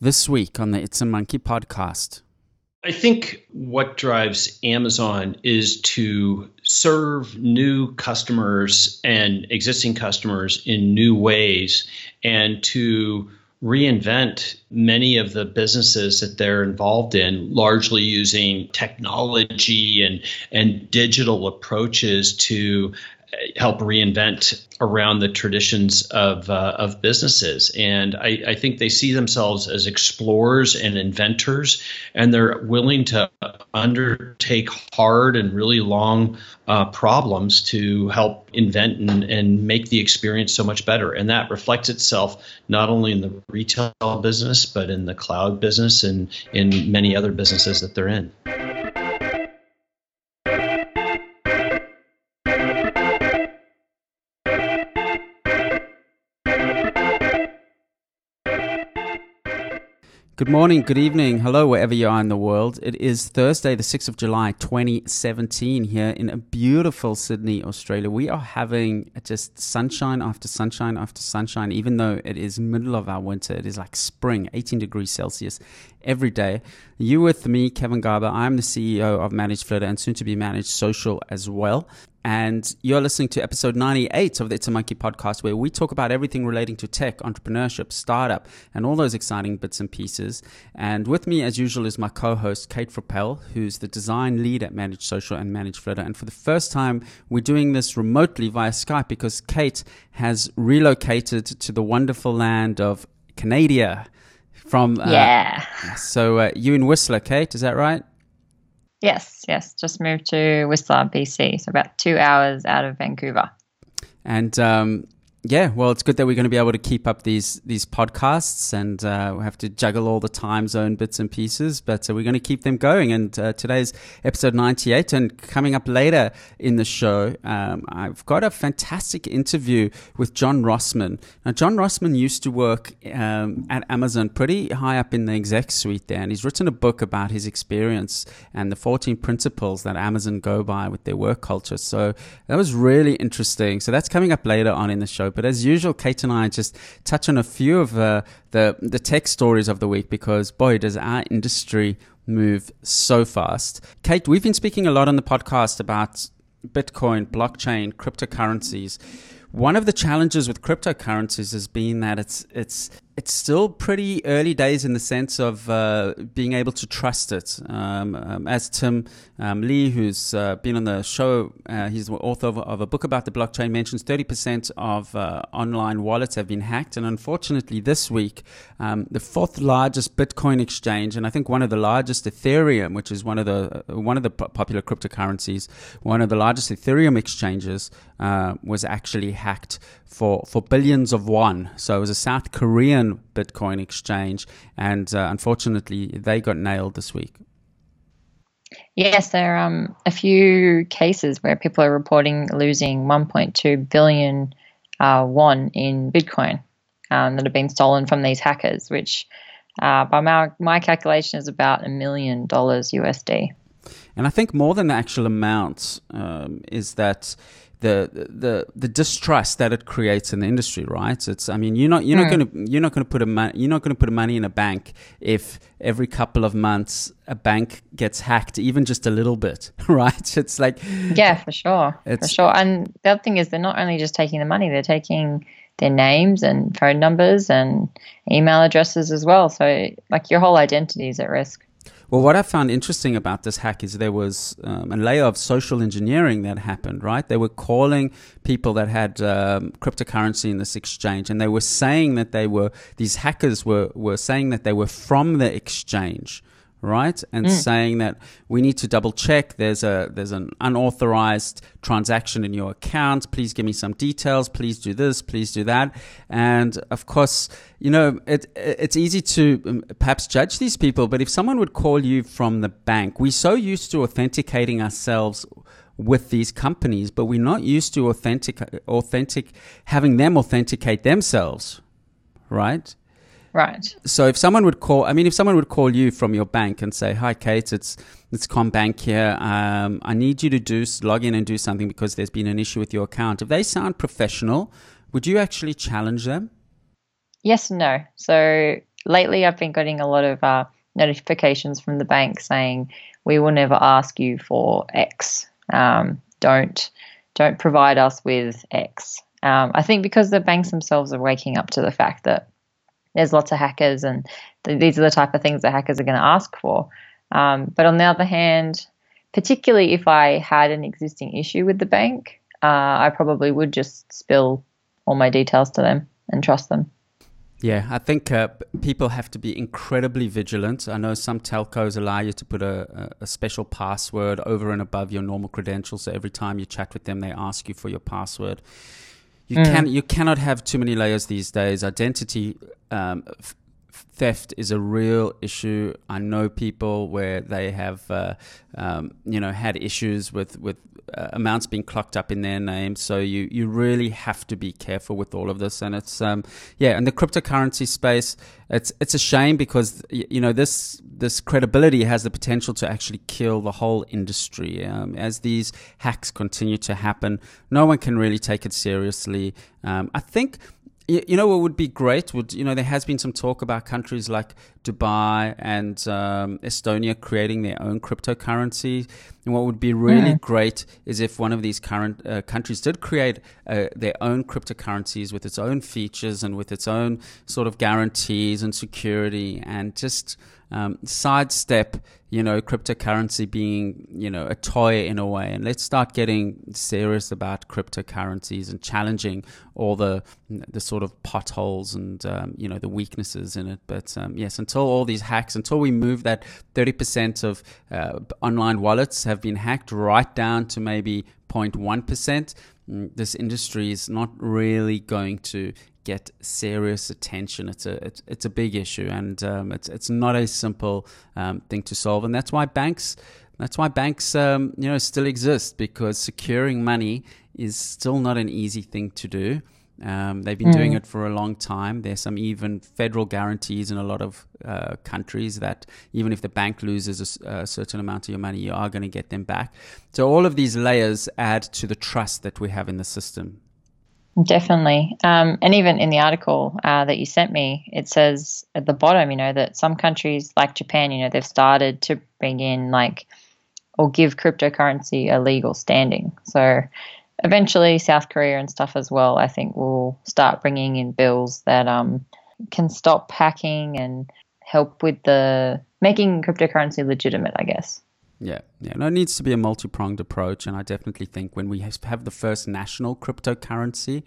this week on the It's a Monkey podcast? I think what drives Amazon is to serve new customers and existing customers in new ways and to reinvent many of the businesses that they're involved in, largely using technology and, and digital approaches to help reinvent around the traditions of uh, of businesses. And I, I, think they see themselves as explorers and inventors, and they're willing to undertake hard and really long uh, problems to help invent and, and make the experience so much better. And that reflects itself not only in the retail business, but in the cloud business and in many other businesses that they're in. Good morning, good evening, hello, wherever you are in the world. It is Thursday, the 6th of July, 2017, here in a beautiful Sydney, Australia. We are having just sunshine after sunshine after sunshine, even though it is middle of our winter. It is like spring, 18 degrees Celsius every day. You with me, Kevin Garber. I'm the CEO of Manage Flitter and soon to be Managed Social as well and you're listening to episode 98 of the It's a Monkey podcast, where we talk about everything relating to tech, entrepreneurship, startup, and all those exciting bits and pieces. And with me, as usual, is my co host, Kate Frappel, who's the design lead at Managed Social and Manage Flitter. And for the first time, we're doing this remotely via Skype because Kate has relocated to the wonderful land of Canada. From uh, yeah, so uh, you in Whistler, Kate, is that right? Yes, yes. Just moved to Whistler, BC. So about two hours out of Vancouver. And um, yeah, well, it's good that we're going to be able to keep up these these podcasts, and uh, we have to juggle all the time zone bits and pieces, but uh, we're going to keep them going. And uh, today's episode ninety eight, and coming up later in the show, um, I've got a fantastic interview with John Rossman. Now, John Rossman used to work um, at Amazon, pretty high up in the exec suite there, and he's written a book about his experience and the fourteen principles that Amazon go by with their work culture. So that was really interesting. So that's coming up later on in the show. But as usual, Kate and I just touch on a few of uh, the the tech stories of the week because boy, does our industry move so fast. Kate, we've been speaking a lot on the podcast about Bitcoin, blockchain, cryptocurrencies. One of the challenges with cryptocurrencies has been that it's it's it's still pretty early days in the sense of uh, being able to trust it. Um, um, as Tim um, Lee, who's uh, been on the show, uh, he's the author of, of, a book about the blockchain, mentions 30% of uh, online wallets have been hacked. And unfortunately, this week, um, the fourth largest Bitcoin exchange, and I think one of the largest Ethereum, which is one of the uh, one of the popular cryptocurrencies, one of the largest Ethereum exchanges, uh, was actually hacked for, for billions of won. So it was a South Korean Bitcoin exchange, and uh, unfortunately, they got nailed this week. Yes, there are um, a few cases where people are reporting losing 1.2 billion uh, won in Bitcoin um, that have been stolen from these hackers, which uh, by my, my calculation is about a million dollars USD. And I think more than the actual amount um, is that the the the distrust that it creates in the industry, right? It's I mean you're not you're mm. not hmm. going to you're not going to put a mo- you're not going to put money in a bank if every couple of months a bank gets hacked even just a little bit, right? It's like yeah, for sure, for sure. And the other thing is they're not only just taking the money; they're taking their names and phone numbers and email addresses as well. So like your whole identity is at risk. Well, what I found interesting about this hack is there was um, a layer of social engineering that happened, right? They were calling people that had um, cryptocurrency in this exchange, and they were saying that they were, these hackers were, were saying that they were from the exchange right? And mm. saying that we need to double check. There's a there's an unauthorized transaction in your account. Please give me some details. Please do this. Please do that. And of course, you know it it's easy to um, perhaps judge these people. But if someone would call you from the bank, we're so used to authenticating ourselves with these companies, but we're not used to authentic authentic having them authenticate themselves, right? Right. So if someone would call, I mean, if someone would call you from your bank and say, "Hi, Kate, it's it's CommBank here. Um, I need you to do log in and do something because there's been an issue with your account." If they sound professional, would you actually challenge them? Yes and no. So lately I've been getting a lot of uh, notifications from the bank saying we will never ask you for X. Um, don't don't provide us with X. Um, I think because the banks themselves are waking up to the fact that there's lots of hackers and th- these are the type of things that hackers are going to ask for. Um, but on the other hand, particularly if I had an existing issue with the bank, uh, I probably would just spill all my details to them and trust them. Yeah, I think uh, people have to be incredibly vigilant. I know some telcos allow you to put a, a, special password over and above your normal credentials. So every time you chat with them, they ask you for your password. You mm. can you cannot have too many layers these days. Identity um, f- theft is a real issue. I know people where they have, uh, um, you know, had issues with with uh, amounts being clocked up in their name. So you you really have to be careful with all of this. And it's um, yeah, in the cryptocurrency space, it's it's a shame because you know this this credibility has the potential to actually kill the whole industry. Um, as these hacks continue to happen, no one can really take it seriously. Um, I think you know what would be great would you know there has been some talk about countries like Dubai and um, Estonia creating their own cryptocurrency and what would be really mm. great is if one of these current uh, countries did create uh, their own cryptocurrencies with its own features and with its own sort of guarantees and security and just um, sidestep, you know, cryptocurrency being, you know, a toy in a way, and let's start getting serious about cryptocurrencies and challenging all the the sort of potholes and um, you know the weaknesses in it. But um, yes, until all these hacks, until we move that thirty percent of uh, online wallets have been hacked right down to maybe 0.1 percent mm, this industry is not really going to get serious attention. It's a it's, it's a big issue, and um, it's it's not a simple um, thing to solve, and that's why banks that's why banks um, you know still exist because securing money is still not an easy thing to do. Um, they've been mm. doing it for a long time. There's some even federal guarantees in a lot of uh, countries that even if the bank loses a, a, certain amount of your money, you are going to get them back. So all of these layers add to the trust that we have in the system. Definitely. Um, and even in the article uh, that you sent me, it says at the bottom, you know, that some countries like Japan, you know, they've started to bring in like or give cryptocurrency a legal standing. So eventually, South Korea and stuff as well, I think, will start bringing in bills that um, can stop hacking and help with the making cryptocurrency legitimate, I guess. Yeah, yeah. No, it needs to be a multi pronged approach. And I definitely think when we have the first national cryptocurrency,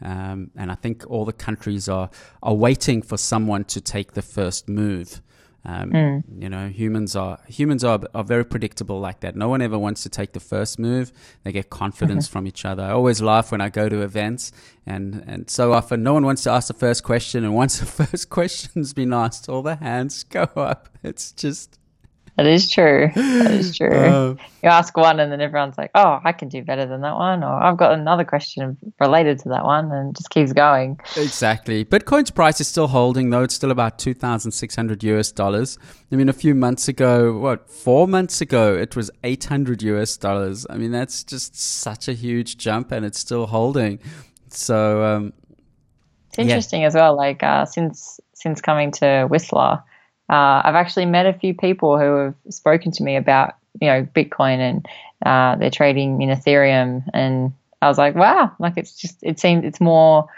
um, and I think all the countries are, are waiting for someone to take the first move. Um, mm. You know, humans are humans are are very predictable like that. No one ever wants to take the first move. They get confidence from each other. I always laugh when I go to events, and and so often no one wants to ask the first question. And once the first question's been asked, all the hands go up. It's just that is true. That is true. Uh, you ask one, and then everyone's like, "Oh, I can do better than that one," or "I've got another question related to that one," and just keeps going. Exactly. Bitcoin's price is still holding, though. It's still about two thousand six hundred US dollars. I mean, a few months ago, what four months ago, it was eight hundred US dollars. I mean, that's just such a huge jump, and it's still holding. So um, it's interesting yeah. as well. Like uh, since since coming to Whistler uh, I've actually met a few people who have spoken to me about you know Bitcoin and uh, they're trading in Ethereum, and I was like, wow, like it's just it seems it's more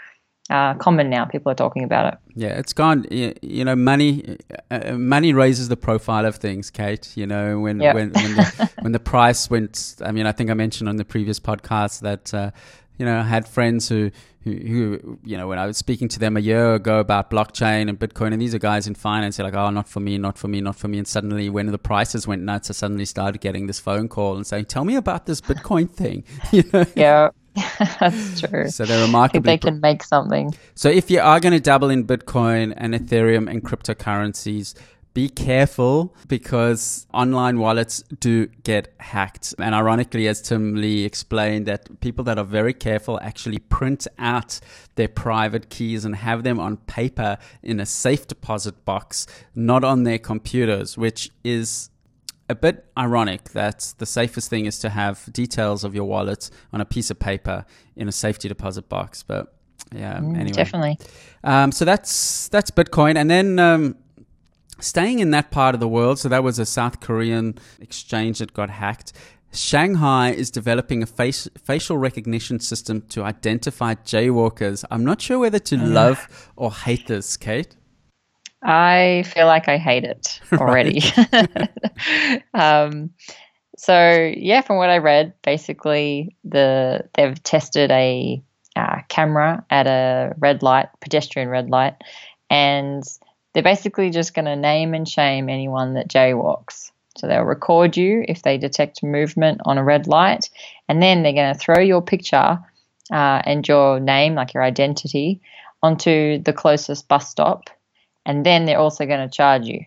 uh, common now. People are talking about it. Yeah, it's gone. You know, money uh, money raises the profile of things, Kate. You know, when yep. when when the, when the price went. I mean, I think I mentioned on the previous podcast that uh, you know I had friends who who, who, you know, when I was speaking to them a year ago about blockchain and Bitcoin, and these are guys in finance, they're like, oh, not for me, not for me, not for me. And suddenly, when the prices went nuts, I suddenly started getting this phone call and saying, tell me about this Bitcoin thing. you know? Yeah. That's true. So they're remarkably. they can make something. So if you are going to dabble in Bitcoin and Ethereum and cryptocurrencies, be careful because online wallets do get hacked. And ironically, as Tim Lee explained, that people that are very careful actually print out their private keys and have them on paper in a safe deposit box, not on their computers, which is a bit ironic that the safest thing is to have details of your wallet on a piece of paper in a safety deposit box. But Yeah, Mm, anyway. Definitely. Um, so that's that's Bitcoin, and then um, staying in that part of the world. So that was a South Korean exchange that got hacked. Shanghai is developing a face, facial recognition system to identify jaywalkers. I'm not sure whether to love or hate this, Kate. I feel like I hate it already. um, so yeah, from what I read, basically the they've tested a uh, camera at a red light, pedestrian red light, and they're basically just going to name and shame anyone that jaywalks. So they'll record you if they detect movement on a red light, and then they're going to throw your picture uh, and your name, like your identity, onto the closest bus stop, and then they're also going to charge you.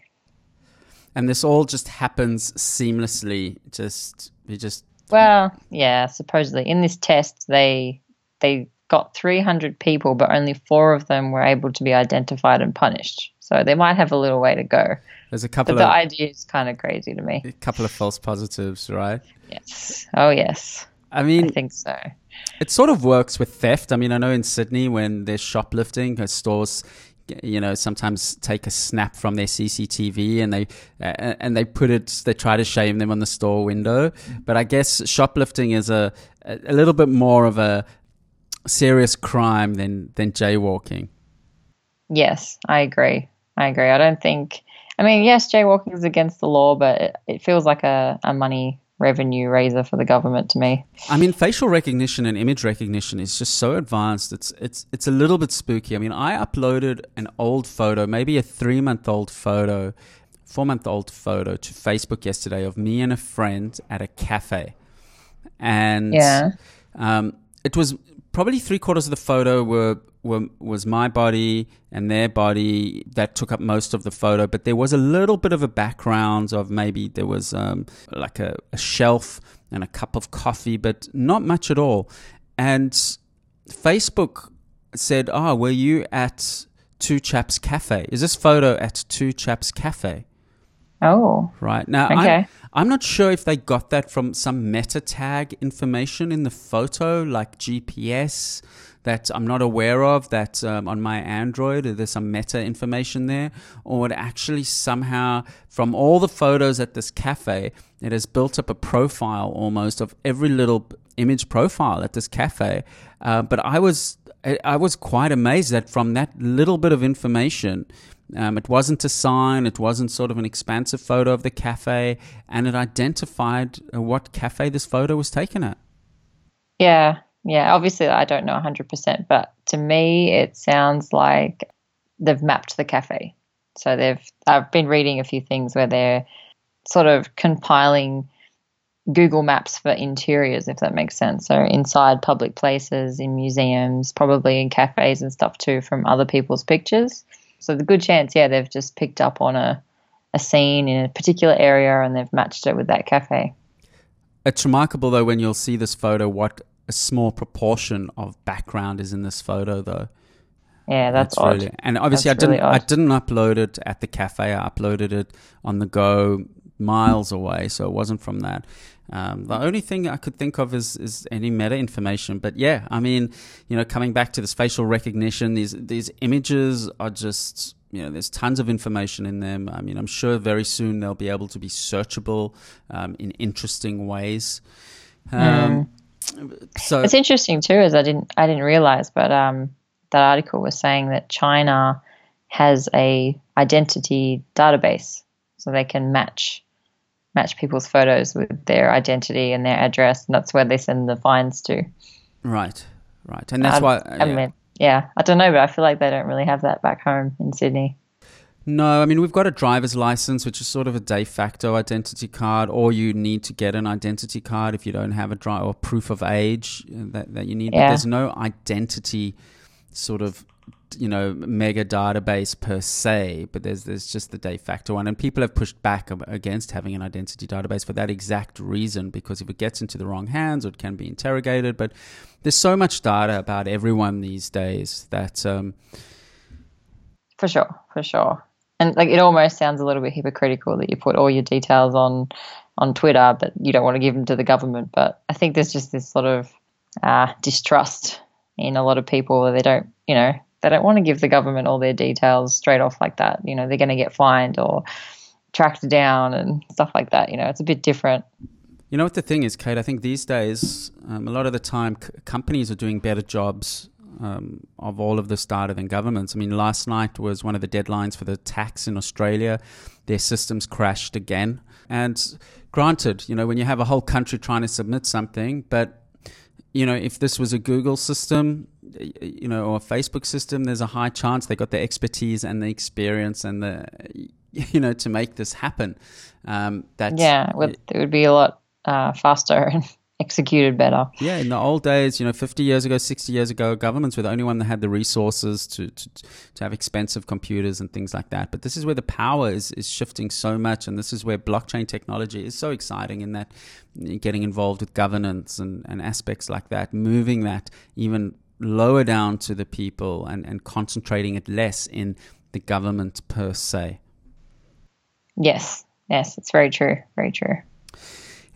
And this all just happens seamlessly. Just you just Well, yeah, supposedly in this test they they got 300 people, but only four of them were able to be identified and punished. So they might have a little way to go. there's a couple But couple the idea is kind of crazy to me. a couple of false positives, right? Yes. Oh, yes. I mean, I think so. It sort of works with theft. I mean, I know in Sydney when there's shoplifting, uh, stores, you know, sometimes take a snap from their CCTV and they uh, and they put it. They try to shame them on the store window. But I guess shoplifting is a a little bit more of a serious crime than than jaywalking. Yes, I agree. I agree. I don't think. I mean, yes, jaywalking is against the law, but it, it feels like a, a money revenue raiser for the government to me. I mean, facial recognition and image recognition is just so advanced. It's it's it's a little bit spooky. I mean, I uploaded an old photo, maybe a three month old photo, four month old photo to Facebook yesterday of me and a friend at a cafe, and Yeah. um, it was probably three quarters of the photo were, were was my body and their body that took up most of the photo, but there was a little bit of a background of maybe there was um, like a, a shelf and a cup of coffee, but not much at all. And Facebook said, "Oh, were you at Two Chaps Cafe? Is this photo at Two Chaps Cafe?" Oh, Right now, Okay. I'm, I'm not sure if they got that from some meta tag information in the photo, like GPS, that I'm not aware of. That um, on my Android, there's some meta information there, or it actually somehow, from all the photos at this cafe, it has built up a profile almost of every little image profile at this cafe. Uh, but I was I was quite amazed that from that little bit of information, um, it wasn't a sign, it wasn't sort of an expansive photo of the cafe, and it identified uh, what cafe this photo was taken at. yeah. Yeah. Obviously, I don't know 100%, but to me, it sounds like they've mapped the cafe. So they've, I've been reading a few things where they're sort of compiling Google Maps for interiors, if that makes sense. So inside public places, in museums, probably in cafes and stuff too, from other people's pictures. So the good chance, yeah, they've just picked up on a, a scene in a particular area and they've matched it with that cafe. It's remarkable, though, when you'll see this photo, what a small proportion of background is in this photo, though. Yeah, that's, odd. really, and obviously That's I didn't. really. I didn't upload it at the cafe. I uploaded it on the go, miles away, so it wasn't from that. Um, the only thing I could think of is is any meta information. But yeah, I mean, you know, coming back to this facial recognition, these these images are just. You know, there's tons of information in them. I mean, I'm sure very soon they'll be able to be searchable um, in interesting ways. Um, So It's interesting too, as I didn't I didn't realize, but um, that article was saying that China has a identity database, so they can match match people's photos with their identity and their address, and that's where they send the fines to. right, right, and that's I- why. I yeah. mean, yeah, I don't know, but I feel like they don't really have that back home in Sydney. No, I mean we've got a driver's license, which is sort of a de facto identity card, or you need to get an identity card if you don't have a drive or proof of age uh, that, that you need. But there's no identity sort of you know mega database per se, but there's there's just the de facto one, and people have pushed back against having an identity database for that exact reason because if it gets into the wrong hands, it can be interrogated. But there's so much data about everyone these days that. Um, For sure, for sure. And like it almost sounds a little bit hypocritical that you put all your details on on Twitter, but you don't want to give them to the government. But I think there's just this sort of uh, distrust in a lot of people. They don't, you know, they don't want to give the government all their details straight off like that. You know, they're going to get fined or tracked down and stuff like that. You know, it's a bit different. You know what the thing is, Kate? I think these days, um, a lot of the time, c- companies are doing better jobs um, of all of this data than governments. I mean, last night was one of the deadlines for the tax in Australia. Their systems crashed again. And granted, you know, when you have a whole country trying to submit something, but you know, if this was a Google system, you know, or a Facebook system, there's a high chance they got the expertise and the experience and the, you know, to make this happen. Um, that's yeah, it would, it would be a lot uh, faster and executed better. Yeah, in the old days, you know, 50 years ago, 60 years ago, governments were the only one that had the resources to, to, to have expensive computers and things like that. But this is where the power is, is shifting so much. And this is where blockchain technology is so exciting in that getting involved with governance and, and aspects like that, moving that even lower down to the people and, and concentrating it less in the government per se. Yes, yes, it's very true. Very true.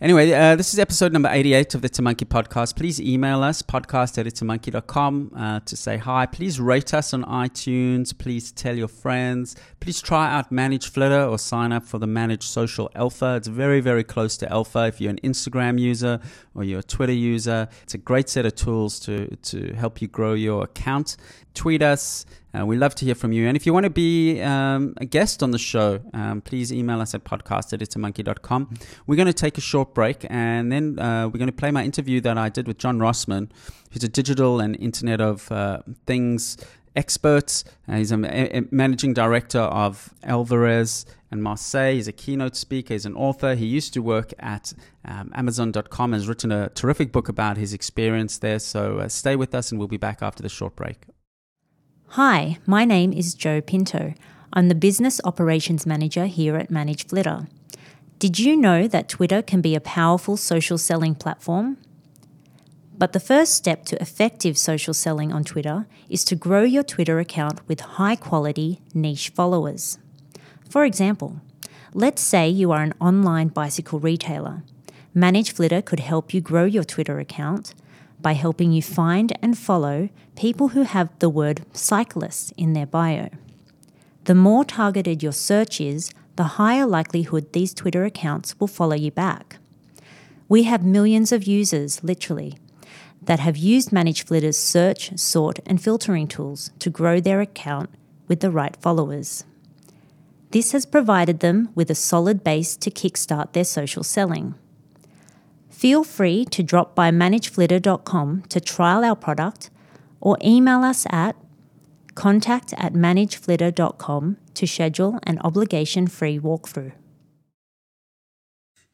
Anyway, uh, this is episode number 88 of the Monkey podcast. Please email us, podcast at itsamonkey.com, uh, to say hi. Please rate us on iTunes. Please tell your friends. Please try out Manage Flitter or sign up for the Manage Social Alpha. It's very, very close to Alpha. If you're an Instagram user or you're a Twitter user, it's a great set of tools to, to help you grow your account. Tweet us uh, we love to hear from you. And if you want to be um, a guest on the show, um, please email us at podcast at. We're going to take a short break and then uh, we're going to play my interview that I did with John Rossman, who's a digital and Internet of uh, Things expert. Uh, he's a, a, managing director of Alvarez and Marsal. He's a keynote speaker. He's an author. He used to work at um, Amazon.com. Has written a terrific book about his experience there. So uh, stay with us, and we'll be back after the short break. Hi, my name is Joe Pinto. I'm the Business Operations Manager here at Manage Flitter. Did you know that Twitter can be a powerful social selling platform? But the first step to effective social selling on Twitter is to grow your Twitter account with high quality niche followers. For example, let's say you are an online bicycle retailer. Manage Flitter could help you grow your Twitter account by helping you find and follow people who have the word cyclist in their bio. The more targeted your search is, the higher likelihood these Twitter accounts will follow you back. We have millions of users, literally, that have used Manage Flitter's search, sort, and filtering tools to grow their account with the right followers. This has provided them with a solid base to kickstart their social selling. Feel free to drop by manageflitter.com to trial our product or email us at contact at manageflitter.com to schedule an obligation free walkthrough.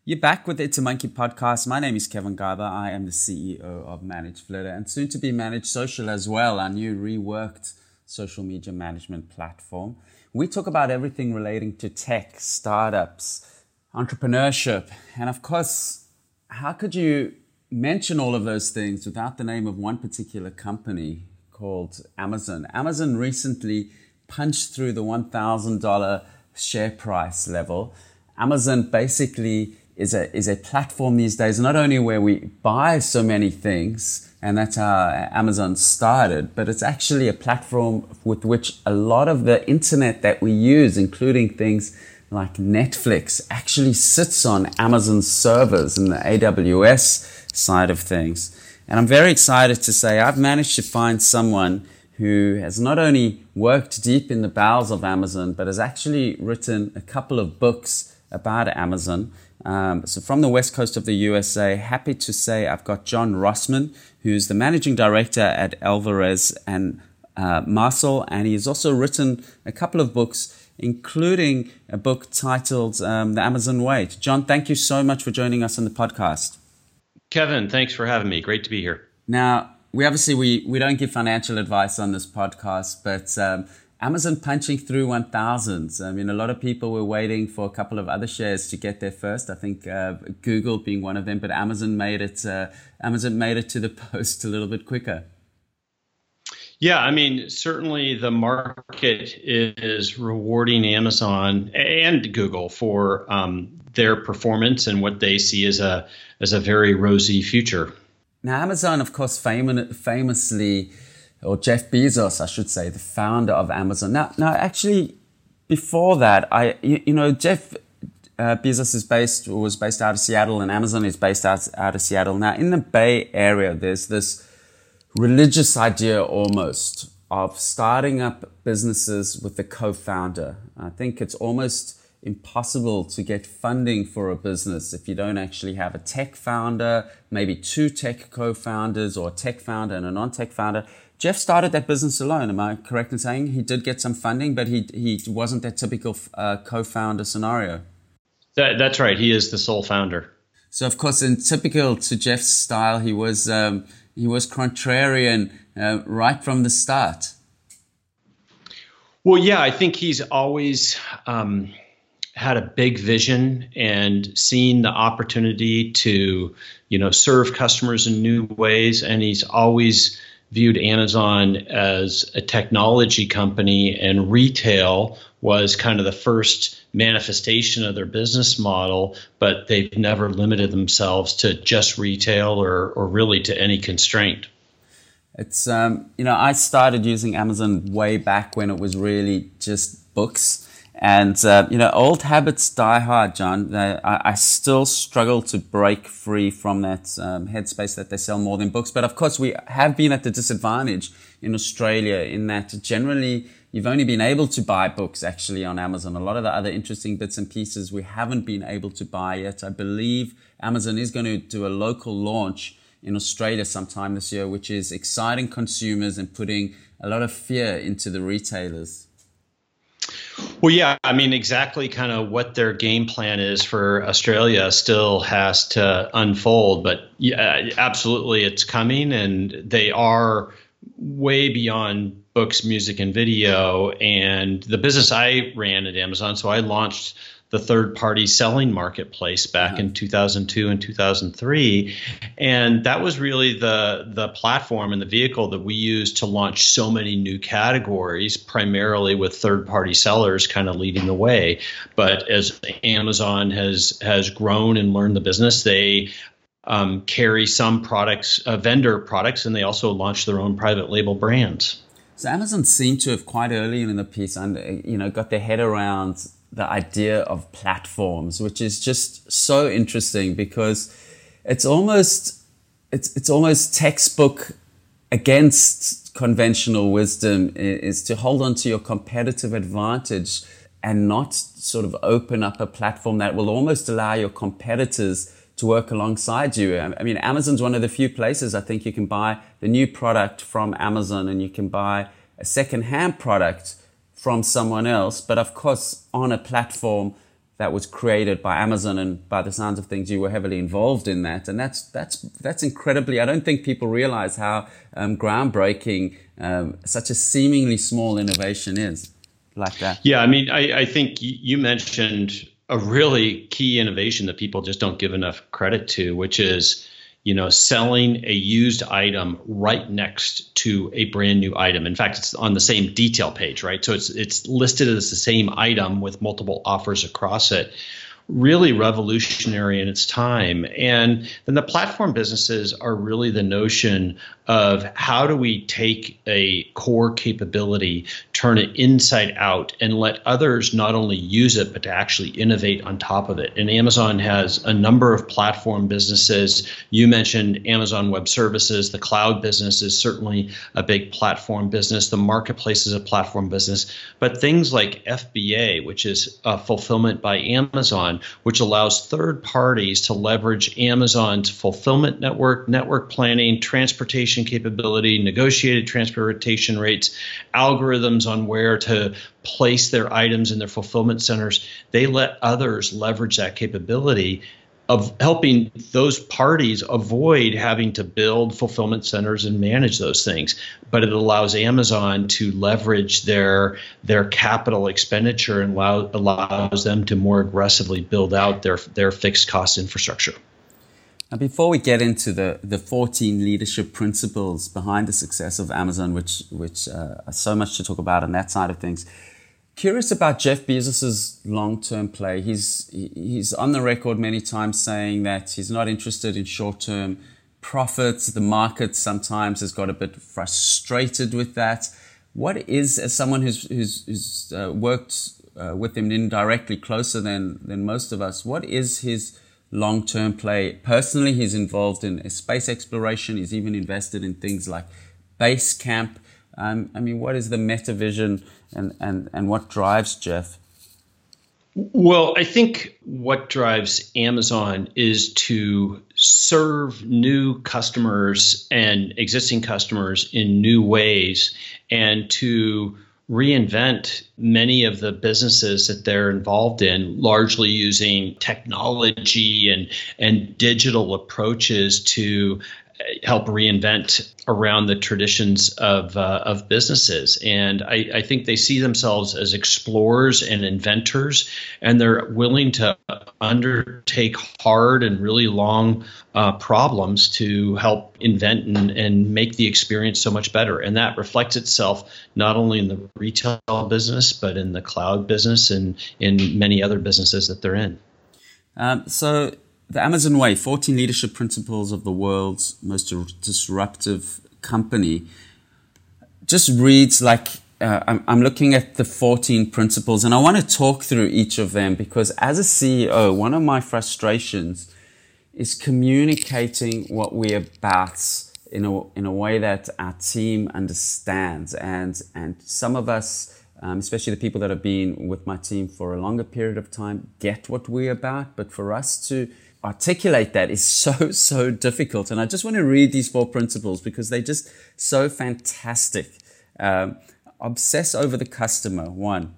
You're back with It's a Monkey podcast. My name is Kevin Garber. I am the CEO of Manage Flitter and soon to be Manage Social as well, our new reworked social media management platform. We talk about everything relating to tech, startups, entrepreneurship, and of course, how could you mention all of those things without the name of one particular company called Amazon? Amazon recently punched through the $1,000 share price level. Amazon basically is a, is a platform these days, not only where we buy so many things, and that's how Amazon started, but it's actually a platform with which a lot of the internet that we use, including things like Netflix actually sits on Amazon servers in the AWS side of things. And I'm very excited to say I've managed to find someone who has not only worked deep in the bowels of Amazon, but has actually written a couple of books about Amazon. Um, so from the west coast of the USA, happy to say I've got John Rossman, who's the managing director at Alvarez and uh, Marsal, and he's also written a couple of books including a book titled um, The Amazon Way. John, thank you so much for joining us on the podcast. Kevin, thanks for having me. Great to be here. Now, we obviously we, we don't give financial advice on this podcast, but um, Amazon punching through 1,000. I mean, a lot of people were waiting for a couple of other shares to get there first. I think uh, Google being one of them, but Amazon made it. Uh, Amazon made it to the post a little bit quicker. Yeah, I mean, certainly the market is rewarding Amazon and Google for um, their performance and what they see as a as a very rosy future. now Amazon, of course, fam- famously, or Jeff Bezos, I should say, the founder of Amazon. Now, now actually, before that, I you, you know Jeff uh, Bezos is based was based out of Seattle, and Amazon is based out out of Seattle. Now, in the Bay Area, there's this religious idea almost of starting up businesses with the co-founder. I think it's almost impossible to get funding for a business if you don't actually have a tech founder, maybe two tech co-founders or a tech founder and a non-tech founder. Jeff started that business alone. Am I correct in saying he did get some funding, but he he wasn't that typical uh, co-founder scenario? That, that's right. He is the sole founder. So of course, in typical to Jeff's style, he was um, he was contrarian uh, right from the start. Well, yeah, I think he's always um, had a big vision and seen the opportunity to, you know, serve customers in new ways, and he's always viewed Amazon as a technology company, and retail was kind of the first manifestation of their business model, but they've never limited themselves to just retail or, or really to any constraint. It's, um, you know, I started using Amazon way back when it was really just books. And, uh, you know, old habits die hard, John. I, I, still struggle to break free from that um, headspace that they sell more than books. But of course, we have been at the disadvantage in Australia in that generally you've only been able to buy books actually on Amazon. A lot of the other interesting bits and pieces we haven't been able to buy yet. I believe Amazon is going to do a local launch in Australia sometime this year, which is exciting consumers and putting a lot of fear into the retailers. Well, yeah, I mean, exactly kind of what their game plan is for Australia still has to unfold, but yeah, absolutely it's coming and they are way beyond books, music, and video. And the business I ran at Amazon, so I launched the third party selling marketplace back uh-huh. in 2002 and 2003 and that was really the the platform and the vehicle that we used to launch so many new categories primarily with third party sellers kind of leading the way but as Amazon has has grown and learned the business they um, carry some products, uh, vendor products, and they also launch their own private label brands. So Amazon seemed to have quite early in the piece, and you know, got their head around the idea of platforms, which is just so interesting because it's almost it's it's almost textbook against conventional wisdom is to hold on to your competitive advantage and not sort of open up a platform that will almost allow your competitors to work alongside you. I mean, Amazon's one of the few places I think you can buy the new product from Amazon and you can buy a second-hand product from someone else, but of course on a platform that was created by Amazon and by the sounds of things you were heavily involved in that and that's that's that's incredibly I don't think people realize how um, groundbreaking um, such a seemingly small innovation is like that. Yeah, I mean I, I think you mentioned a really key innovation that people just don't give enough credit to, which is you know selling a used item right next to a brand new item. In fact, it's on the same detail page, right? So it's it's listed as the same item with multiple offers across it really revolutionary in its time. And then the platform businesses are really the notion of how do we take a core capability, turn it inside out, and let others not only use it, but to actually innovate on top of it. And Amazon has a number of platform businesses. You mentioned Amazon Web Services. The cloud business is certainly a big platform business. The marketplace is a platform business. But things like FBA, which is fulfillment by Amazon, which allows third parties to leverage Amazon's fulfillment network, network planning, transportation capability, negotiated transportation rates, algorithms on where to place their items in their fulfillment centers. They let others leverage that capability of helping those parties avoid having to build fulfillment centers and manage those things but it allows amazon to leverage their their capital expenditure and allow, allows them to more aggressively build out their their fixed cost infrastructure now, before we get into the, the 14 leadership principles behind the success of Amazon, which, which uh, so much to talk about on that side of things, curious about Jeff Bezos's long-term play. He's, he's on the record many times saying that he's not interested in short-term profits. The market sometimes has got a bit frustrated with that. What is, as someone who's, who's, who's uh, worked uh, with him indirectly closer than, than most of us, what is his long term play? Personally, he's involved in space exploration. He's even invested in things like Basecamp. Um, I mean, what is the meta vision and, and, and what drives Jeff? Well, I think what drives Amazon is to serve new customers and existing customers in new ways and to reinvent many of the businesses that they're involved in, largely using technology and, and digital approaches to help reinvent around the traditions of uh, of businesses. And I, I, think they see themselves as explorers and inventors, and they're willing to undertake hard and really long uh, problems to help invent and, and make the experience so much better. And that reflects itself not only in the retail business, but in the cloud business and in many other businesses that they're in. Um, so the Amazon Way 14 Leadership Principles of the World's Most Disruptive Company just reads like uh, I'm, I'm, looking at the 14 principles and I want to talk through each of them because as a CEO, one of my frustrations is communicating what we're about in a, in a way that our team understands. And, and some of us, um, especially the people that have been with my team for a longer period of time, get what we're about. But for us to articulate that is so, so difficult. And I just want to read these four principles because they're just so fantastic. Um, obsess over the customer, one.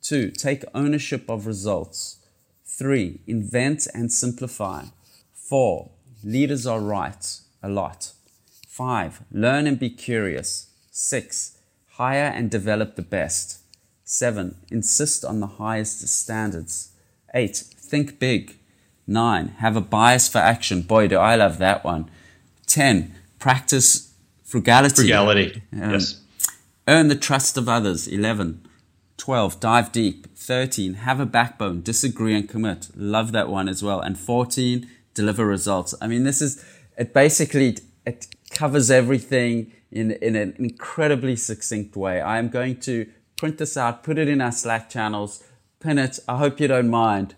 Two, take ownership of results. Three, invent and simplify. Four, leaders are right a lot. Five, learn and be curious. Six, hire and develop the best. Seven, insist on the highest standards. Eight, think big. Nine, have a bias for action. Boy, do I love that one. 10, practice frugality. Frugality, um, yes. Earn the trust of others. 11, 12, dive deep. 13, have a backbone, disagree and commit. Love that one as well. And 14, deliver results. I mean, this is, it basically, it covers everything in, in an incredibly succinct way. I am going to print this out, put it in our Slack channels, pin it. I hope you don't mind.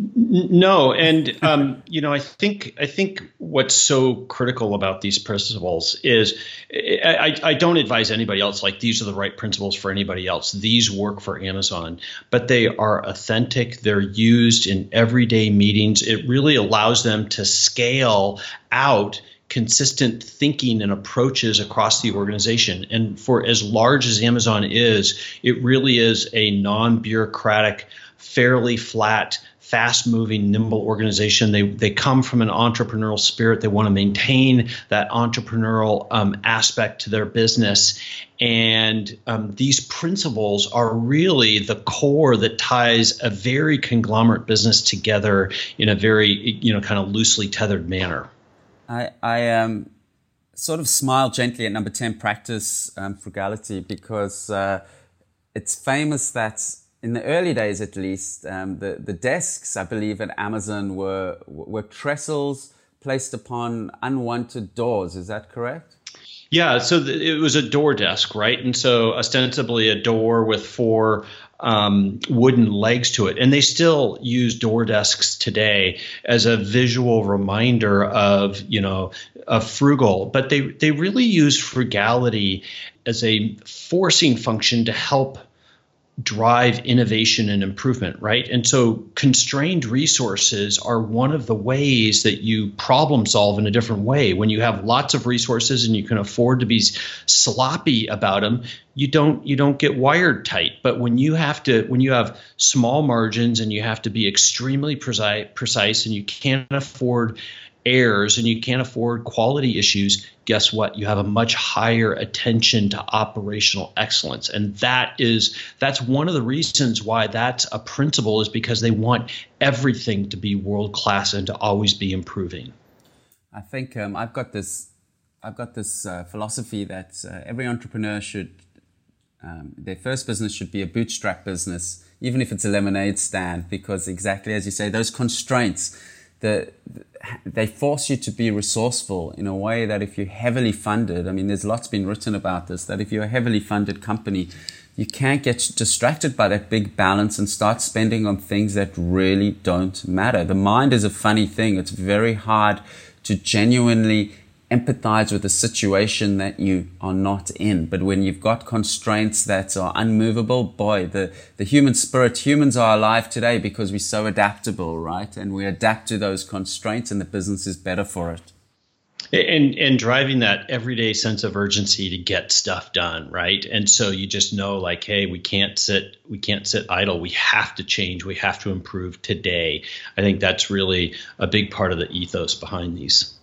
No, and um, you know, I think I think what's so critical about these principles is I, I, don't advise anybody else like these are the right principles for anybody else. These work for Amazon, but they are authentic. They're used in everyday meetings. It really allows them to scale out consistent thinking and approaches across the organization. And for as large as Amazon is, it really is a non bureaucratic, fairly flat fast moving, nimble organization. They, they come from an entrepreneurial spirit. They want to maintain that entrepreneurial um, aspect to their business. And um, these principles are really the core that ties a very conglomerate business together in a very, you know, kind of loosely tethered manner. I, I um, sort of smile gently at number 10, practice um, frugality, because uh, it's famous that in the early days at least, um, the, the desks, I believe, at Amazon were, were trestles placed upon unwanted doors. Is that correct? Yeah, so th- it was a door desk, right? And so ostensibly a door with four um, wooden legs to it. And they still use door desks today as a visual reminder of, you know, of frugal, but they, they really use frugality as a forcing function to help drive innovation and improvement, right? And so constrained resources are one of the ways that you problem solve in a different way. When you have lots of resources and you can afford to be sloppy about them, you don't you don't get wired tight. But when you have to when you have small margins and you have to be extremely precise precise and you can't afford errors and you can't afford quality issues, guess what? You have a much higher attention to operational excellence. And that is that's one of the reasons why that's a principle is because they want everything to be world class and to always be improving. I think um, I've got this I've got this uh, philosophy that uh, every entrepreneur should um, their first business should be a bootstrap business, even if it's a lemonade stand, because exactly as you say, those constraints the, they force you to be resourceful in a way that if you're heavily funded, I mean, there's lots been written about this, that if you're a heavily funded company, you can't get distracted by that big balance and start spending on things that really don't matter. The mind is a funny thing. It's very hard to genuinely empathize with a situation that you are not in. But when you've got constraints that are unmovable, boy, the, the human spirit, humans are alive today because we're so adaptable, right? And we adapt to those constraints and the business is better for it. And and driving that everyday sense of urgency to get stuff done, right? And so you just know like, hey, we can't sit we can't sit idle. We have to change. We have to improve today. I think that's really a big part of the ethos behind these.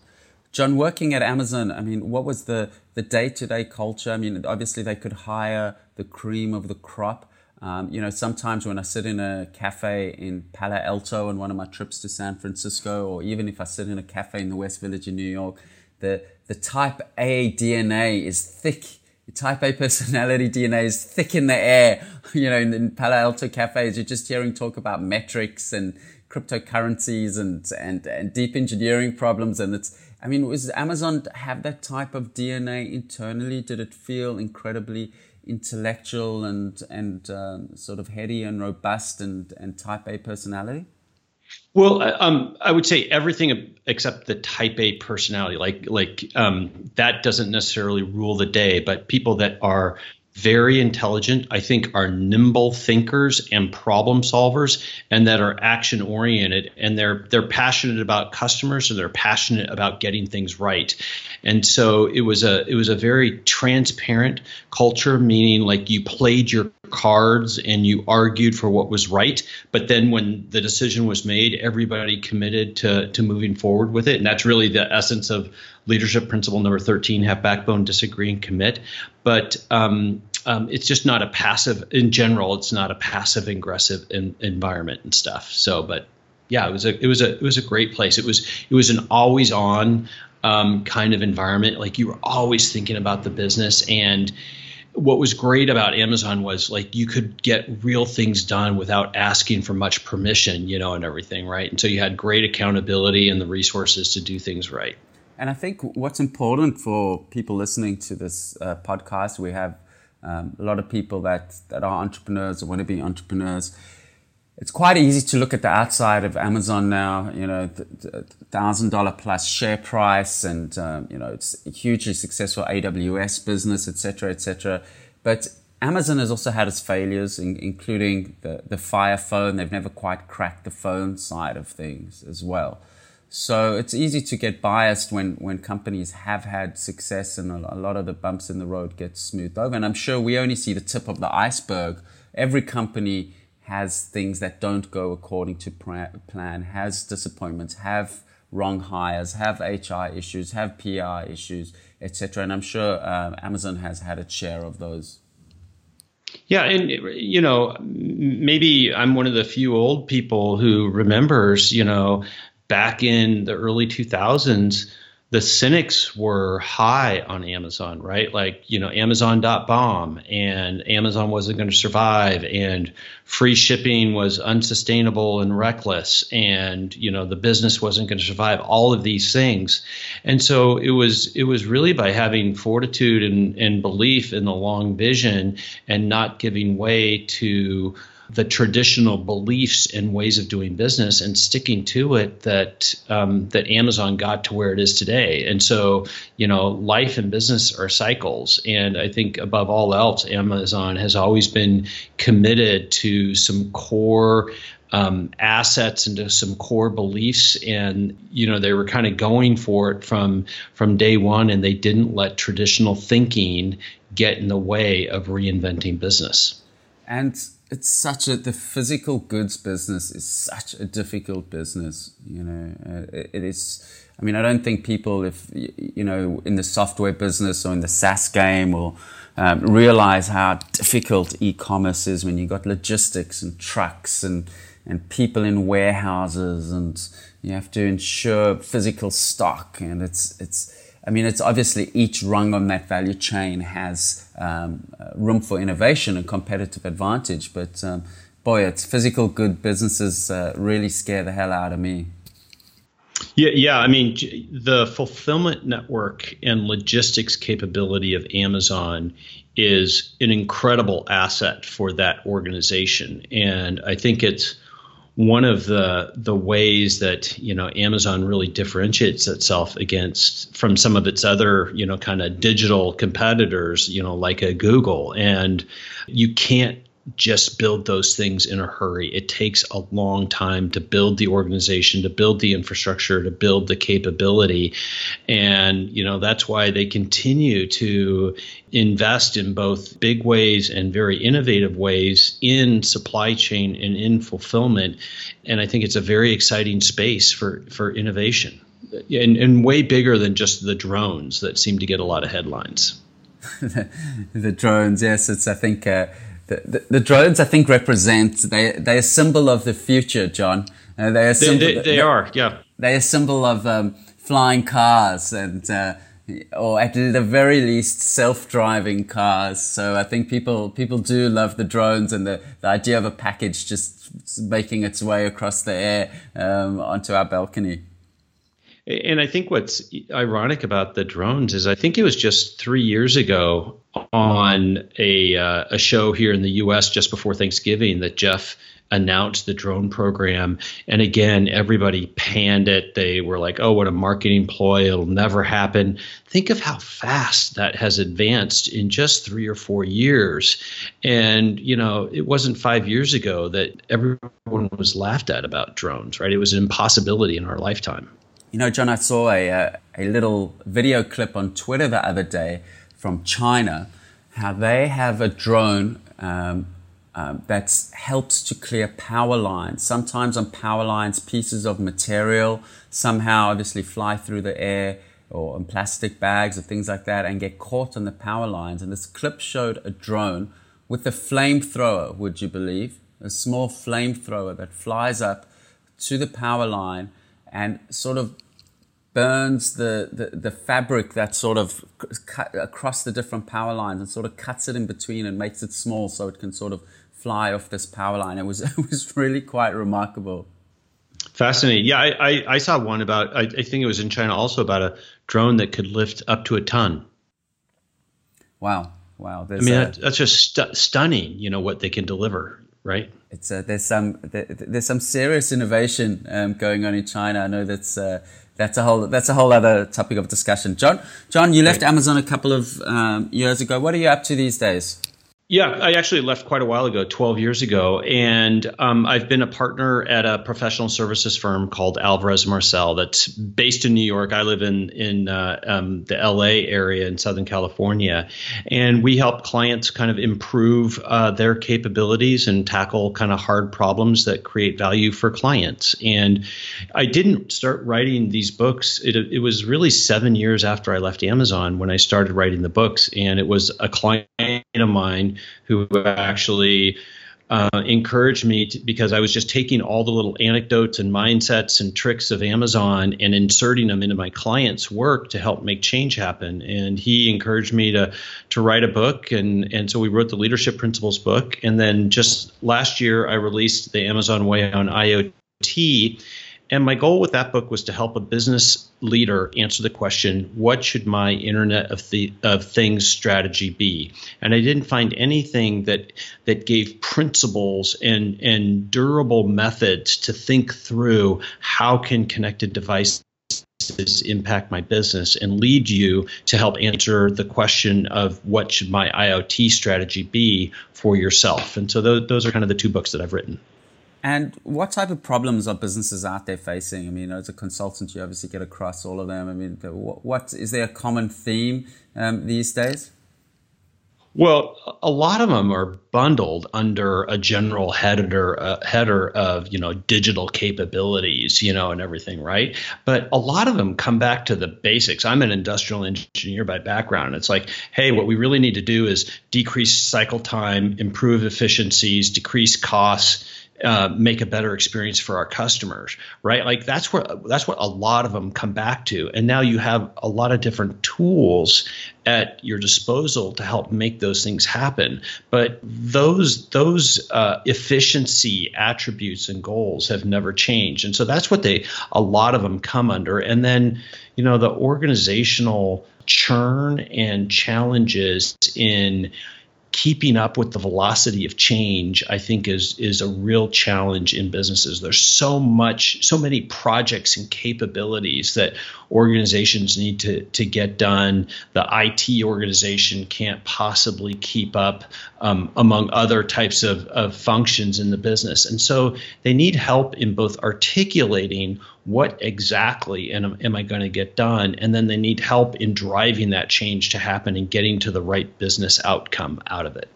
John, working at Amazon, I mean, what was the, the day-to-day culture? I mean, obviously they could hire the cream of the crop. Um, you know, sometimes when I sit in a cafe in Palo Alto on one of my trips to San Francisco, or even if I sit in a cafe in the West Village in New York, the, the type A DNA is thick. Type A personality DNA is thick in the air. You know, in, in Palo Alto cafes, you're just hearing talk about metrics and cryptocurrencies and, and, and deep engineering problems. And it's, I mean, was Amazon have that type of DNA internally? Did it feel incredibly intellectual and and um, sort of heady and robust and and Type A personality? Well, um, I would say everything except the Type A personality. Like like um, that doesn't necessarily rule the day, but people that are very intelligent, I think are nimble thinkers and problem solvers and that are action oriented and they're they're passionate about customers and they're passionate about getting things right. And so it was a it was a very transparent culture meaning like you played your cards and you argued for what was right, but then when the decision was made, everybody committed to to moving forward with it. And that's really the essence of leadership principle number 13 have backbone disagree and commit. But um, um, it's just not a passive in general it's not a passive aggressive in, environment and stuff. So but yeah it was a it was a it was a great place. It was it was an always on um, kind of environment. Like you were always thinking about the business and what was great about Amazon was like you could get real things done without asking for much permission, you know, and everything, right? And so you had great accountability and the resources to do things right. And I think what's important for people listening to this uh, podcast, we have um, a lot of people that, that are entrepreneurs or want to be entrepreneurs. It's quite easy to look at the outside of Amazon now, you know, thousand dollar plus share price, and um, you know it's a hugely successful AWS business, etc., etc. But Amazon has also had its failures, in, including the the Fire phone. They've never quite cracked the phone side of things as well. So it's easy to get biased when, when companies have had success and a lot of the bumps in the road get smoothed over. And I'm sure we only see the tip of the iceberg. Every company has things that don't go according to plan, has disappointments, have wrong hires, have HR issues, have PR issues, etc. And I'm sure uh, Amazon has had its share of those. Yeah, and you know, maybe I'm one of the few old people who remembers, you know, back in the early 2000s, the cynics were high on Amazon, right? Like, you know, Amazon.bomb and Amazon wasn't going to survive and free shipping was unsustainable and reckless and, you know, the business wasn't going to survive, all of these things. And so it was, it was really by having fortitude and, and belief in the long vision and not giving way to, the traditional beliefs and ways of doing business and sticking to it that um, that Amazon got to where it is today. And so, you know, life and business are cycles, and I think above all else, Amazon has always been committed to some core. Um, assets into some core beliefs and you know they were kind of going for it from from day one and they didn't let traditional thinking get in the way of reinventing business and it's such a the physical goods business is such a difficult business you know uh, it, it is i mean i don't think people if you know in the software business or in the saas game will um, realize how difficult e-commerce is when you've got logistics and trucks and and people in warehouses and you have to ensure physical stock and it's it's I mean, it's obviously each rung on that value chain has um, room for innovation and competitive advantage. But um, boy, it's physical good businesses uh, really scare the hell out of me. Yeah, yeah. I mean, the fulfillment network and logistics capability of Amazon is an incredible asset for that organization, and I think it's one of the the ways that you know Amazon really differentiates itself against from some of its other you know kind of digital competitors you know like a Google. And you can't just build those things in a hurry. It takes a long time to build the organization, to build the infrastructure, to build the capability. And, you know, that's why they continue to invest in both big ways and very innovative ways in supply chain and in fulfillment. And I think it's a very exciting space for, for innovation. And, and way bigger than just the drones that seem to get a lot of headlines. the, drones, yes, it's I think uh, the, the, drones, I think, represent they they're a symbol of the future, John. Uh, they're symbol, they, they, they, are, yeah. They're a symbol of um, flying cars and, uh, or at the very least, self-driving cars. So I think people people do love the drones and the, the idea of a package just making its way across the air um, onto our balcony. And I think what's ironic about the drones is I think it was just three years ago on a, uh, a show here in the U.S. just before Thanksgiving that Jeff announced the drone program. And again, everybody panned it. They were like, oh, what a marketing ploy. It'll never happen. Think of how fast that has advanced in just three or four years. And, you know, it wasn't five years ago that everyone was laughed at about drones, right? It was an impossibility in our lifetime. You know, John, I saw a, uh, a little video clip on Twitter the other day from China, how they have a drone um, um, that helps to clear power lines. Sometimes on power lines, pieces of material somehow obviously fly through the air or in plastic bags or things like that and get caught on the power lines. And this clip showed a drone with a flamethrower, would you believe? A small flamethrower that flies up to the power line and sort of burns the, the, the fabric that sort of cut across the different power lines and sort of cuts it in between and makes it small so it can sort of fly off this power line. It was it was really quite remarkable. Fascinating. Yeah, I, I, I saw one about I, I, think it was in China also about a drone that could lift up to a ton. Wow. Wow. I mean, a, that, that's just stu- stunning, you know, what they can deliver, right? It's uh, there's some there, there's some serious innovation um, going on in China. I know that's uh, that's a whole that's a whole other topic of discussion. John, John, you left Amazon a couple of um, years ago. What are you up to these days? Yeah, I actually left quite a while ago, 12 years ago, and um, I've been a partner at a professional services firm called Alvarez Marsal that's based in New York. I live in in uh, um, the LA area in Southern California, and we help clients kind of improve uh, their capabilities and tackle kind of hard problems that create value for clients. And I didn't start writing these books. It, it was really seven years after I left Amazon when I started writing the books, and it was a client of mine who actually uh, encouraged me to, because I was just taking all the little anecdotes and mindsets and tricks of Amazon and inserting them into my clients' work to help make change happen. And he encouraged me to to write a book, and and so we wrote the Leadership Principles book. And then just last year, I released the Amazon Way on IoT and my goal with that book was to help a business leader answer the question, what should my Internet of, the, of Things strategy be? And I didn't find anything that that gave principles and, and durable methods to think through how can connected devices impact my business and lead you to help answer the question of what should my IoT strategy be for yourself. And so those, those are kind of the two books that I've written. And what type of problems are businesses out there facing? I mean, as a consultant, you obviously get across all of them. I mean, what, what is there a common theme um, these days? Well, a lot of them are bundled under a general header uh, header of you know digital capabilities, you know, and everything, right? But a lot of them come back to the basics. I'm an industrial engineer by background. It's like, hey, what we really need to do is decrease cycle time, improve efficiencies, decrease costs, uh, make a better experience for our customers, right? Like that's what that's what a lot of them come back to. And now you have a lot of different tools at your disposal to help make those things happen. But those those uh, efficiency attributes and goals have never changed, and so that's what they a lot of them come under. And then you know the organizational churn and challenges in keeping up with the velocity of change i think is is a real challenge in businesses. There's so much so many projects and capabilities that organizations need to to get done. The IT organization can't possibly keep up um, among other types of, of functions in the business. And so they need help in both articulating what exactly am, am I going to get done? And then they need help in driving that change to happen and getting to the right business outcome out of it.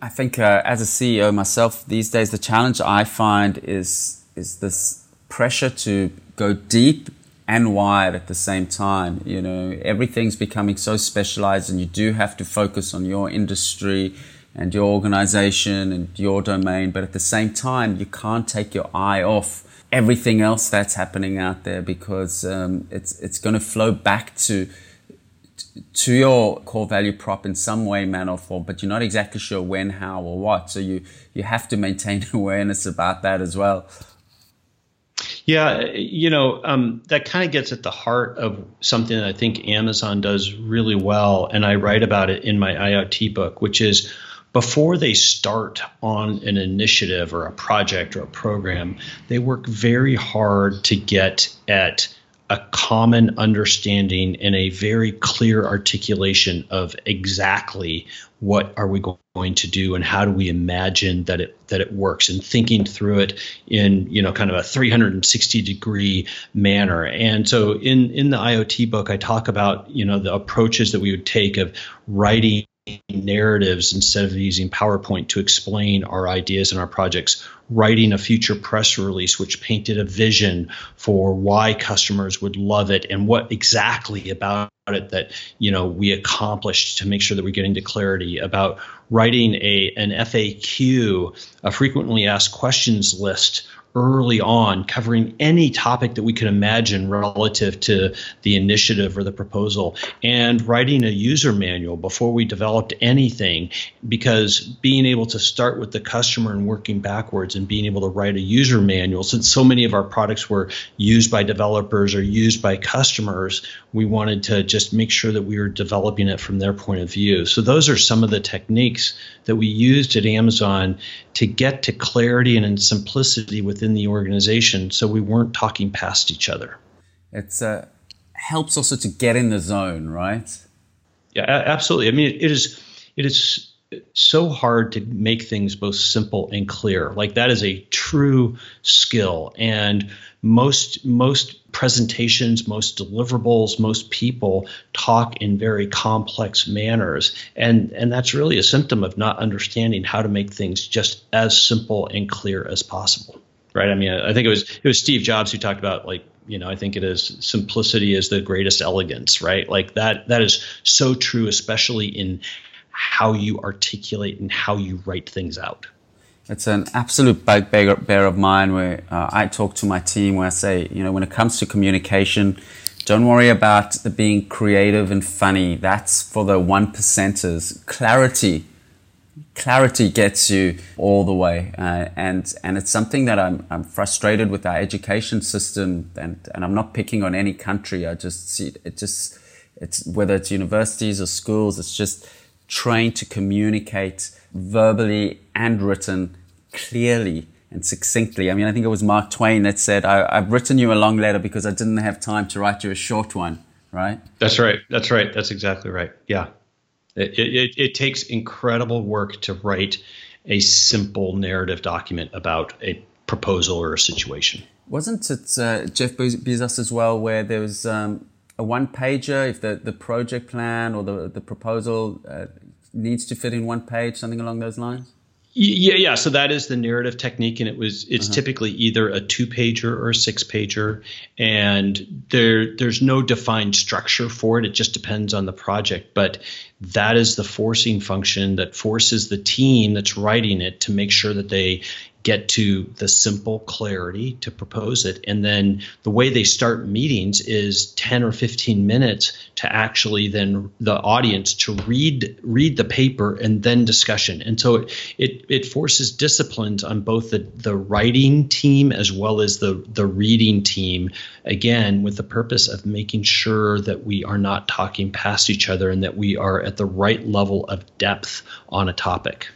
I think uh, as a CEO myself these days, the challenge I find is is this pressure to go deep and wide at the same time. You know, everything's becoming so specialized, and you do have to focus on your industry and your organization and your domain. But at the same time, you can't take your eye off everything else that's happening out there because um, it's it's going to flow back to to your core value prop in some way, manner, or form, but you're not exactly sure when, how, or what. So you you have to maintain awareness about that as well. Yeah, you know, um, that kind of gets at the heart of something that I think Amazon does really well, and I write about it in my IoT book, which is before they start on an initiative or a project or a program, they work very hard to get at a common understanding and a very clear articulation of exactly what are we going to do and how do we imagine that it that it works and thinking through it in you know kind of a 360 degree manner. And so in in the IoT book I talk about you know the approaches that we would take of writing narratives instead of using PowerPoint to explain our ideas and our projects, writing a future press release which painted a vision for why customers would love it and what exactly about it that you know we accomplished to make sure that we're getting to clarity about writing a an FAQ, a frequently asked questions list early on, covering any topic that we could imagine relative to the initiative or the proposal, and writing a user manual before we developed anything, because being able to start with the customer and working backwards and being able to write a user manual, since so many of our products were used by developers or used by customers, we wanted to just make sure that we were developing it from their point of view. So those are some of the techniques that we used at Amazon to get to clarity and simplicity within the organization so we weren't talking past each other. It uh, helps also to get in the zone, right? Yeah, absolutely. I mean, it is it is so hard to make things both simple and clear. Like that is a true skill and most most presentations, most deliverables, most people talk in very complex manners, and and that's really a symptom of not understanding how to make things just as simple and clear as possible. Right? I mean, I think it was it was Steve Jobs who talked about like you know i think it is simplicity is the greatest elegance right like that that is so true especially in how you articulate and how you write things out it's an absolute bugbear of mine where uh, I talk to my team where I say, you know, when it comes to communication, don't worry about being creative and funny. That's for the one percenters. Clarity, clarity gets you all the way, uh, and and it's something that I'm I'm frustrated with our education system, and and I'm not picking on any country. I just see it just it's whether it's universities or schools, it's just trained to communicate verbally and written clearly and succinctly. I mean, I think it was Mark Twain that said, I, have written you a long letter because I didn't have time to write you a short one, right? That's right. That's right. That's exactly right. Yeah. It, it, it takes incredible work to write a simple narrative document about a proposal or a situation. Wasn't it uh, Jeff Bezos as well, where there was um, a one pager if the, the project plan or the, the proposal uh, needs to fit in one page, something along those lines? Yeah, yeah. So that is the narrative technique, and it was it's uh-huh. typically either a two pager or a six pager, and there there's no defined structure for it. It just depends on the project. But that is the forcing function that forces the team that's writing it to make sure that they get to the simple clarity to propose it. And then the way they start meetings is 10 or 15 minutes to actually then the audience to read read the paper and then discussion. And so it it, it forces disciplines on both the, the writing team as well as the, the reading team, again, with the purpose of making sure that we are not talking past each other and that we are at the right level of depth on a topic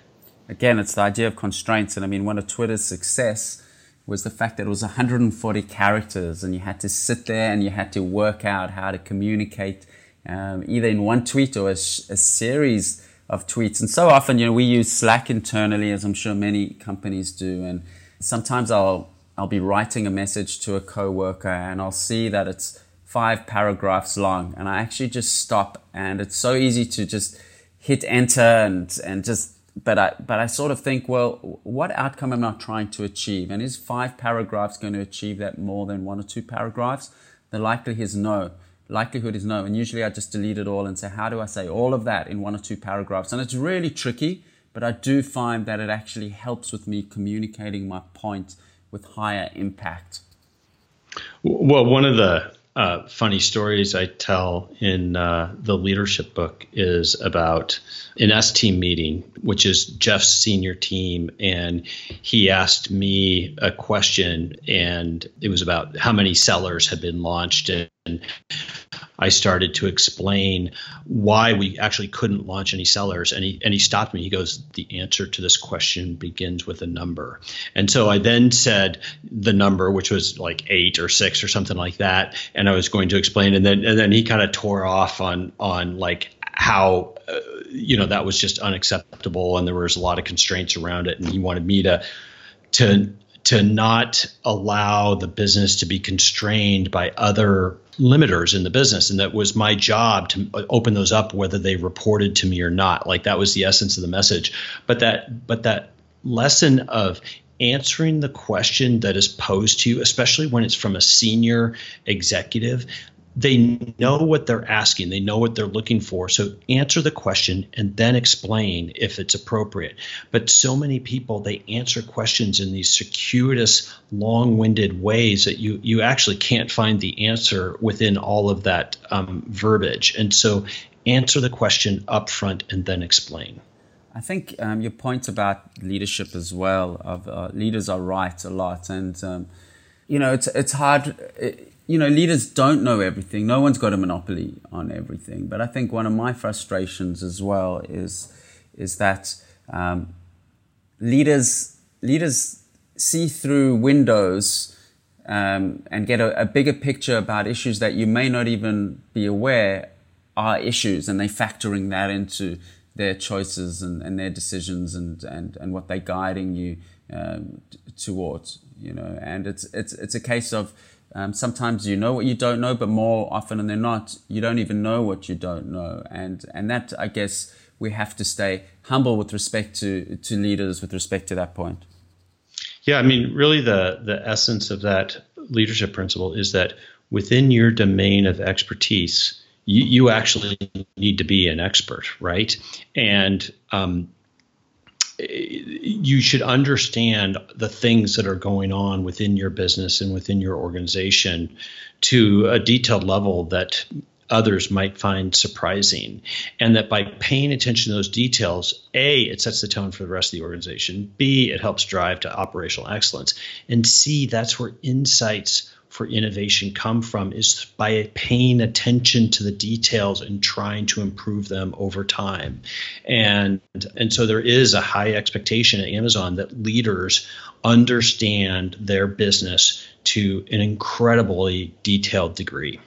again, it's the idea of constraints. And I mean, one of Twitter's success was the fact that it was 140 characters and you had to sit there and you had to work out how to communicate um, either in one tweet or a, a, series of tweets. And so often, you know, we use Slack internally, as I'm sure many companies do. And sometimes I'll, I'll be writing a message to a coworker and I'll see that it's five paragraphs long. And I actually just stop and it's so easy to just hit enter and, and just but I but I sort of think, well, what outcome am I trying to achieve? And is five paragraphs going to achieve that more than one or two paragraphs? The likelihood is no. Likelihood is no. And usually I just delete it all and say, how do I say all of that in one or two paragraphs? And it's really tricky, but I do find that it actually helps with me communicating my point with higher impact. Well, one of the uh, funny stories I tell in uh, the leadership book is about an S team meeting, which is Jeff's senior team. And he asked me a question, and it was about how many sellers had been launched. And I started to explain why we actually couldn't launch any sellers. And he, and he stopped me. He goes, The answer to this question begins with a number. And so I then said the number, which was like eight or six or something like that. And I was going to explain. And then, and then he kind of tore off on, on like how, uh, you know, that was just unacceptable. And there was a lot of constraints around it. And he wanted me to, to, to not allow the business to be constrained by other limiters in the business. And that was my job to open those up whether they reported to me or not. Like that was the essence of the message. But that but that lesson of answering the question that is posed to you especially when it's from a senior executive they know what they're asking, they know what they're looking for. So answer the question and then explain if it's appropriate. But so many people they answer questions in these circuitous, long-winded ways that you you actually can't find the answer within all of that um, verbiage. And so answer the question up front and then explain. I think um, your point about leadership as well of uh, leaders are right a lot and. Um, you know, it's it's hard. It, you know, leaders don't know everything. No one's got a monopoly on everything. But I think one of my frustrations as well is is that um, leaders leaders see through windows um, and get a, a, bigger picture about issues that you may not even be aware are issues, and they factoring that into their choices and, and their decisions and, and, and what they're guiding you um, towards. You know, and it's it's it's a case of um, sometimes you know what you don't know, but more often than not, you don't even know what you don't know. And, and that, I guess, we have to stay humble with respect to, to leaders with respect to that point. Yeah, I mean, really, the, the essence of that leadership principle is that within your domain of expertise, you, you actually need to be an expert, right? And um, you should understand the things that are going on within your business and within your organization to a detailed level that others might find surprising. And that by paying attention to those details, A, it sets the tone for the rest of the organization, B, it helps drive to operational excellence, and C, that's where insights for innovation come from is by paying attention to the details and trying to improve them over time. And and so there is a high expectation at Amazon that leaders understand their business to an incredibly detailed degree.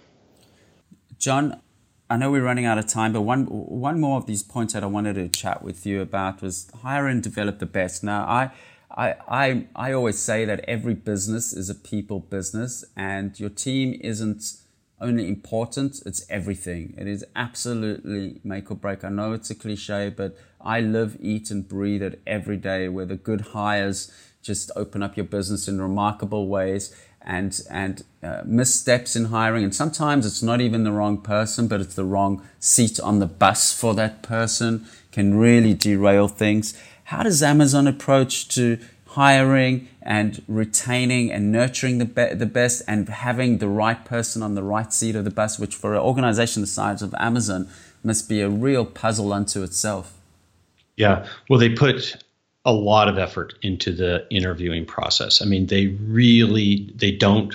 John, I know we're running out of time, but one one more of these points that I wanted to chat with you about was hire and develop the best. Now, I I, I, I always say that every business is a people business, and your team isn't only important, it's everything. It is absolutely make or break. I know it's a cliche, but I live, eat, and breathe it every day where the good hires just open up your business in remarkable ways. and and uh, missteps in hiring, and sometimes it's not even the wrong person, but it's the wrong seat on the bus for that person can really derail things. How does Amazon approach to hiring and retaining and nurturing the be- the best and having the right person on the right seat of the bus, which for an organization the size of Amazon must be a real puzzle unto itself. Yeah, well, they put a lot of effort into the interviewing process. I mean, they really they don't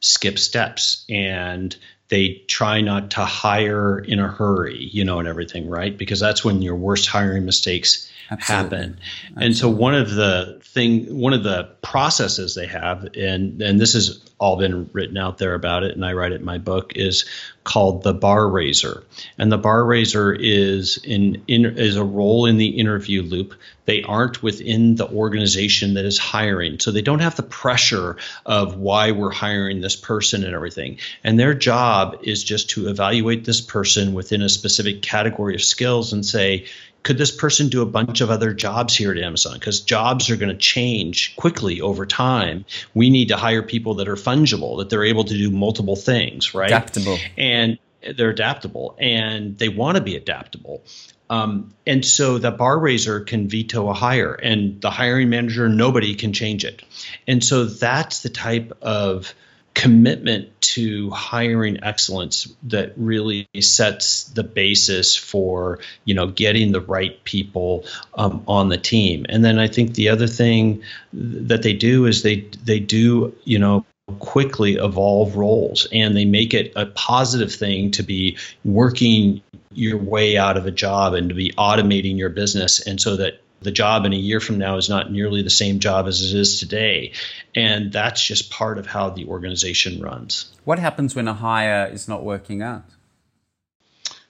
skip steps and they try not to hire in a hurry, you know, and everything, right? Because that's when your worst hiring mistakes Absolutely. happen. Absolutely. And so one of the thing, one of the processes they have, and and this has all been written out there about it, and I write it in my book, is called the bar raiser. And the bar raiser is in, in is a role in the interview loop. They aren't within the organization that is hiring, so they don't have the pressure of why we're hiring this person and everything. And their job is just to evaluate this person within a specific category of skills and say could this person do a bunch of other jobs here at Amazon? Because jobs are going to change quickly over time. We need to hire people that are fungible, that they're able to do multiple things, right? Adaptable. And they're adaptable and they want to be adaptable. Um, and so the bar raiser can veto a hire, and the hiring manager, nobody can change it. And so that's the type of commitment to hiring excellence that really sets the basis for you know getting the right people um, on the team and then i think the other thing that they do is they they do you know quickly evolve roles and they make it a positive thing to be working your way out of a job and to be automating your business and so that the job in a year from now is not nearly the same job as it is today. And that's just part of how the organization runs. What happens when a hire is not working out?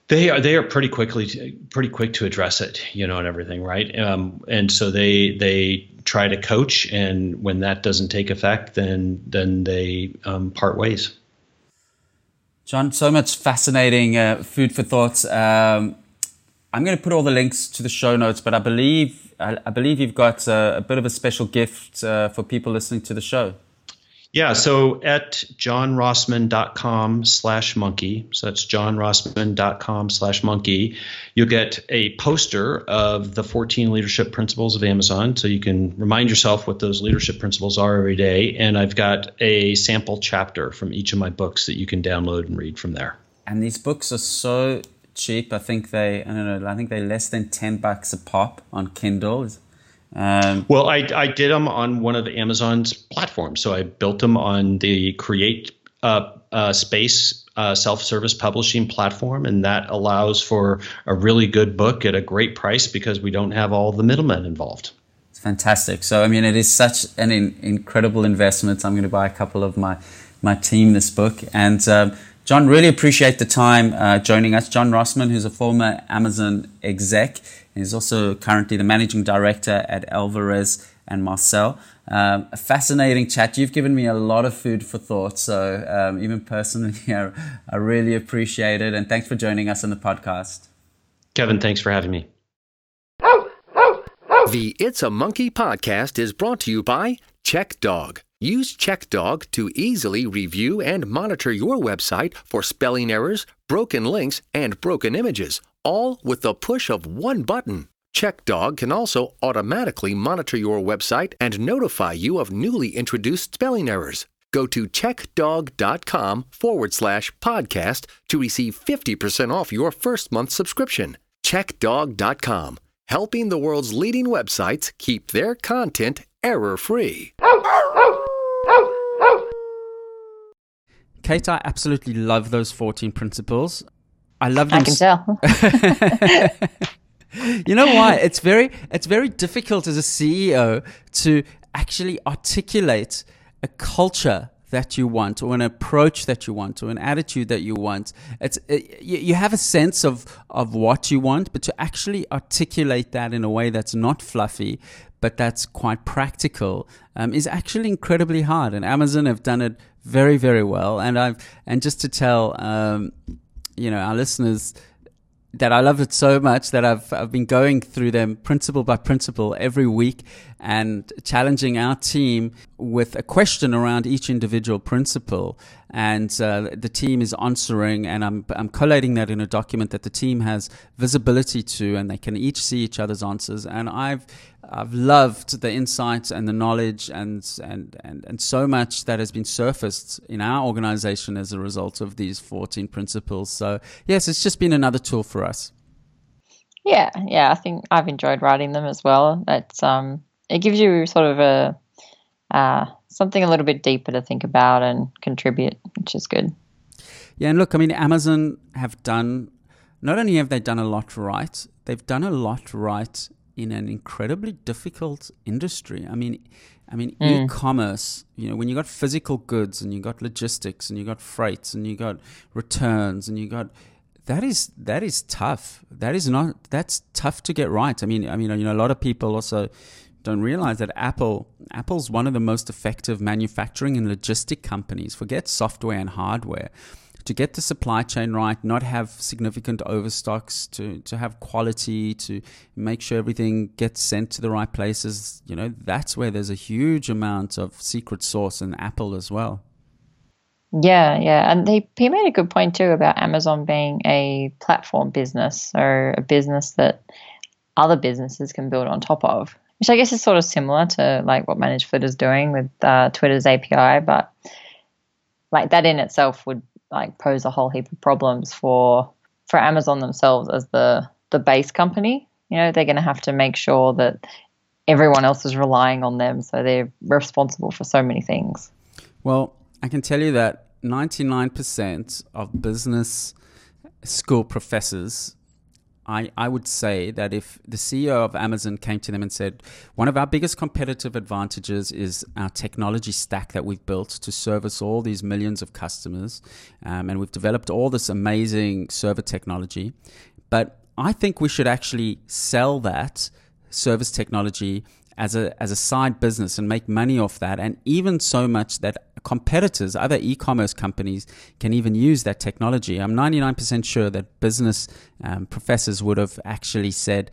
They are they are pretty quickly pretty quick to address it, you know, and everything, right? Um, and so they they try to coach, and when that doesn't take effect, then then they um, part ways. John, so much fascinating uh, food for thoughts. Um, I'm going to put all the links to the show notes, but I believe I, I believe you've got a, a, bit of a special gift uh, for people listening to the show. Yeah, so at johnrossman.com slash monkey, so that's johnrossman.com slash monkey, you'll get a poster of the 14 leadership principles of Amazon. So you can remind yourself what those leadership principles are every day. And I've got a sample chapter from each of my books that you can download and read from there. And these books are so cheap. I think they, I don't know, I think they're less than 10 bucks a pop on Kindle. Um, well, I, I did them on one of Amazon's platforms. So I built them on the Create uh, uh, Space uh, self service publishing platform, and that allows for a really good book at a great price because we don't have all the middlemen involved. It's fantastic. So, I mean, it is such an in, incredible investment. I'm going to buy a couple of my, my team this book. And um, John, really appreciate the time uh, joining us. John Rossman, who's a former Amazon exec, and he's also currently the managing director at Alvarez and Marsal. Um, a fascinating chat. You've given me a lot of food for thought. So, um, even personally, I, I really appreciate it. And thanks for joining us on the podcast. Kevin, thanks for having me. The It's a Monkey podcast is brought to you by CheckDog. Use CheckDog to easily review and monitor your website for spelling errors, broken links, and broken images, all with the push of one button. CheckDog can also automatically monitor your website and notify you of newly introduced spelling errors. Go to checkdog.com forward slash podcast to receive 50% off your first month subscription. CheckDog.com, helping the world's leading websites keep their content error free. Kate, I absolutely love those 14 principles. I love them. I can tell. you know why? It's very, it's very difficult as a CEO to actually articulate a culture that you want or an approach that you want or an attitude that you want it's it, you, you have a sense of of what you want but to actually articulate that in a way that's not fluffy but that's quite practical um, is actually incredibly hard and amazon have done it very, very well. And I've and just to tell um, you know our listeners, that I love it so much that I've I've been going through them principle by principle every week and challenging our team with a question around each individual principle. And uh, the team is answering, and I'm I'm collating that in a document that the team has visibility to, and they can each see each other's answers. And I've I've loved the insights and the knowledge and, and, and, and so much that has been surfaced in our organization as a result of these 14 principles. So, yes, it's just been another tool for us. Yeah, yeah, I think I've enjoyed writing them as well. It's um, it gives you sort of a uh, something a little bit deeper to think about and contribute, which is good. Yeah, and look, I mean, Amazon have done not only have they done a lot right, they've done a lot right in an incredibly difficult industry. I mean, I mean, mm. e-commerce. You know, when you got physical goods and you got logistics and you got freights and you got returns and you got that is that is tough. That is not that's tough to get right. I mean, I mean, you know, a lot of people also don't realize that Apple Apple's one of the most effective manufacturing and logistic companies. Forget software and hardware to get the supply chain right, not have significant overstocks, to, to have quality, to make sure everything gets sent to the right places, you know, that's where there's a huge amount of secret sauce in Apple as well. Yeah, yeah. And he, he made a good point too about Amazon being a platform business or a business that other businesses can build on top of, which I guess is sort of similar to like what Manage Flitter is doing with uh, Twitter's API. But like that in itself would like pose a whole heap of problems for for Amazon themselves as the the base company. You know, they're going to have to make sure that everyone else is relying on them, so they're responsible for so many things. Well, I can tell you that 99% of business school professors I, I would say that if the CEO of Amazon came to them and said, one of our biggest competitive advantages is our technology stack that we've built to service all these millions of customers, um, and we've developed all this amazing server technology. But I think we should actually sell that service technology as a as a side business and make money off that, and even so much that competitors, other e-commerce companies, can even use that technology. I'm 99% sure that business um, professors would have actually said,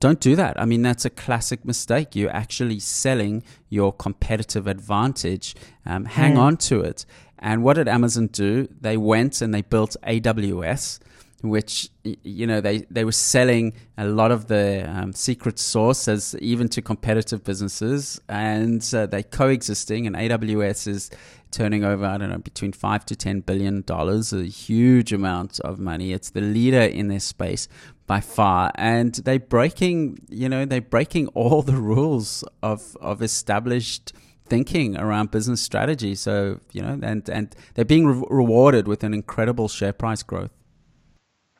"Don't do that." I mean, that's a classic mistake. You're actually selling your competitive advantage. Um, hang mm. on to it. And what did Amazon do? They went and they built AWS which you know they they were selling a lot of the um, secret sauce as even to competitive businesses, and uh, they coexisting. And AWS is turning over I don't know between five to ten billion dollars, a huge amount of money. It's the leader in this space by far, and they're breaking you know they're breaking all the rules of of established thinking around business strategy. So you know, and and they're being re- rewarded with an incredible share price growth.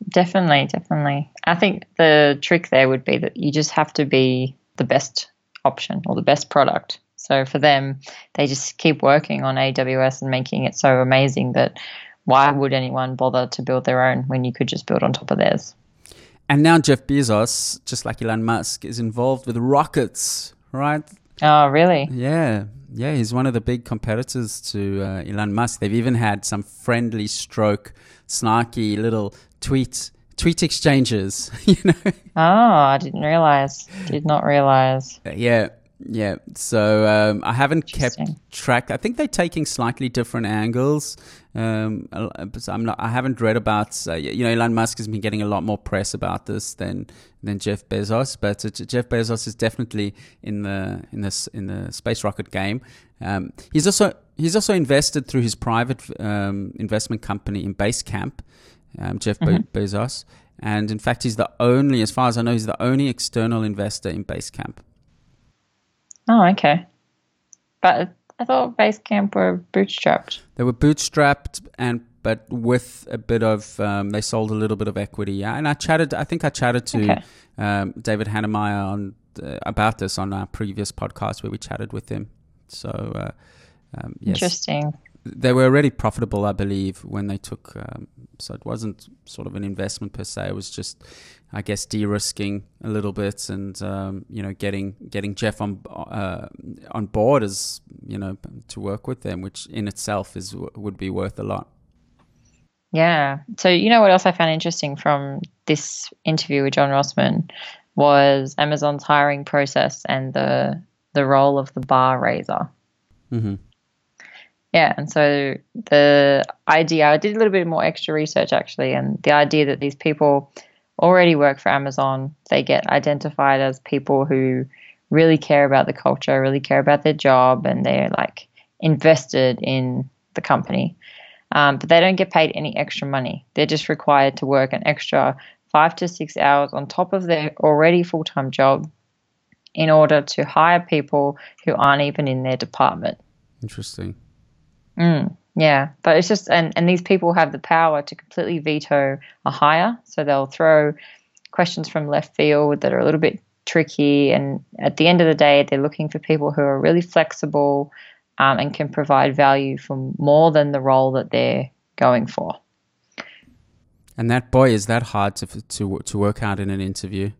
Definitely, definitely. I think the trick there would be that you just have to be the best option or the best product. So for them, they just keep working on AWS and making it so amazing that why would anyone bother to build their own when you could just build on top of theirs? And now Jeff Bezos, just like Elon Musk, is involved with rockets, right? Oh, really? Yeah. Yeah, he's one of the big competitors to uh, Elon Musk. They've even had some friendly stroke, snarky little tweet tweet exchanges. You know. Oh, I didn't realize. Did not realize. Yeah, yeah. So um, I haven't kept track. I think they're taking slightly different angles. Um, I'm not. I haven't read about. Uh, you know, Elon Musk has been getting a lot more press about this than than Jeff Bezos. But uh, Jeff Bezos is definitely in the in this in the space rocket game. Um, he's also he's also invested through his private um, investment company in Basecamp um, Jeff mm-hmm. Be- Bezos. And in fact, he's the only, as far as I know, he's the only external investor in Basecamp. Oh, okay. But I thought Basecamp were bootstrapped. They were bootstrapped, and but with a bit of, um, they sold a little bit of equity. Yeah, and I chatted. I think I chatted to okay. um, David Heinemeier on uh, about this on our previous podcast where we chatted with him. So, uh, um, yes. interesting they were already profitable, I believe, when they took. Um, so it wasn't sort of an investment per se. It was just, I guess, de-risking a little bit, and um, you know, getting getting Jeff on uh, on board as you know to work with them, which in itself is would be worth a lot. Yeah. So you know what else I found interesting from this interview with John Rossman was Amazon's hiring process and the the role of the bar raiser. Mm-hmm. Yeah, and so the idea I did a little bit more extra research actually, and the idea that these people already work for Amazon, they get identified as people who really care about the culture, really care about their job, and they're like invested in the company. Um, but they don't get paid any extra money. They're just required to work an extra five to six hours on top of their already full time job in order to hire people who aren't even in their department. Interesting. Mm, yeah, but it's just and and these people have the power to completely veto a hire, so they'll throw questions from left field that are a little bit tricky, and at the end of the day, they're looking for people who are really flexible um, and can provide value for more than the role that they're going for. And that boy, is that hard to to to work out in an interview?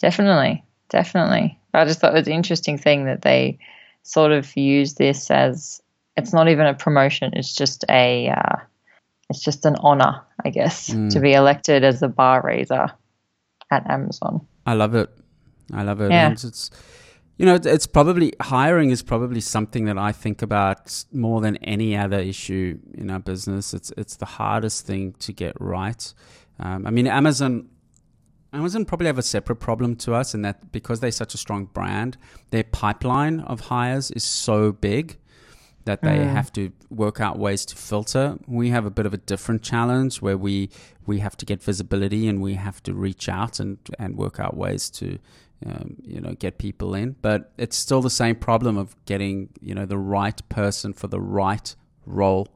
Definitely, definitely. I just thought it was an interesting thing that they sort of use this as it's not even a promotion; it's just a uh, it's just an honor, I guess, mm. to be elected as a bar raiser at Amazon. I love it. I love it. Yeah. it's you know, it's probably hiring is probably something that I think about more than any other issue in our business. It's it's the hardest thing to get right. Um, I mean, Amazon. Amazon probably have a separate problem to us in that because they're such a strong brand, their pipeline of hires is so big that they mm. have to work out ways to filter. We have a bit of a different challenge where we we have to get visibility and we have to reach out and and work out ways to um, you know get people in but it's still the same problem of getting you know the right person for the right role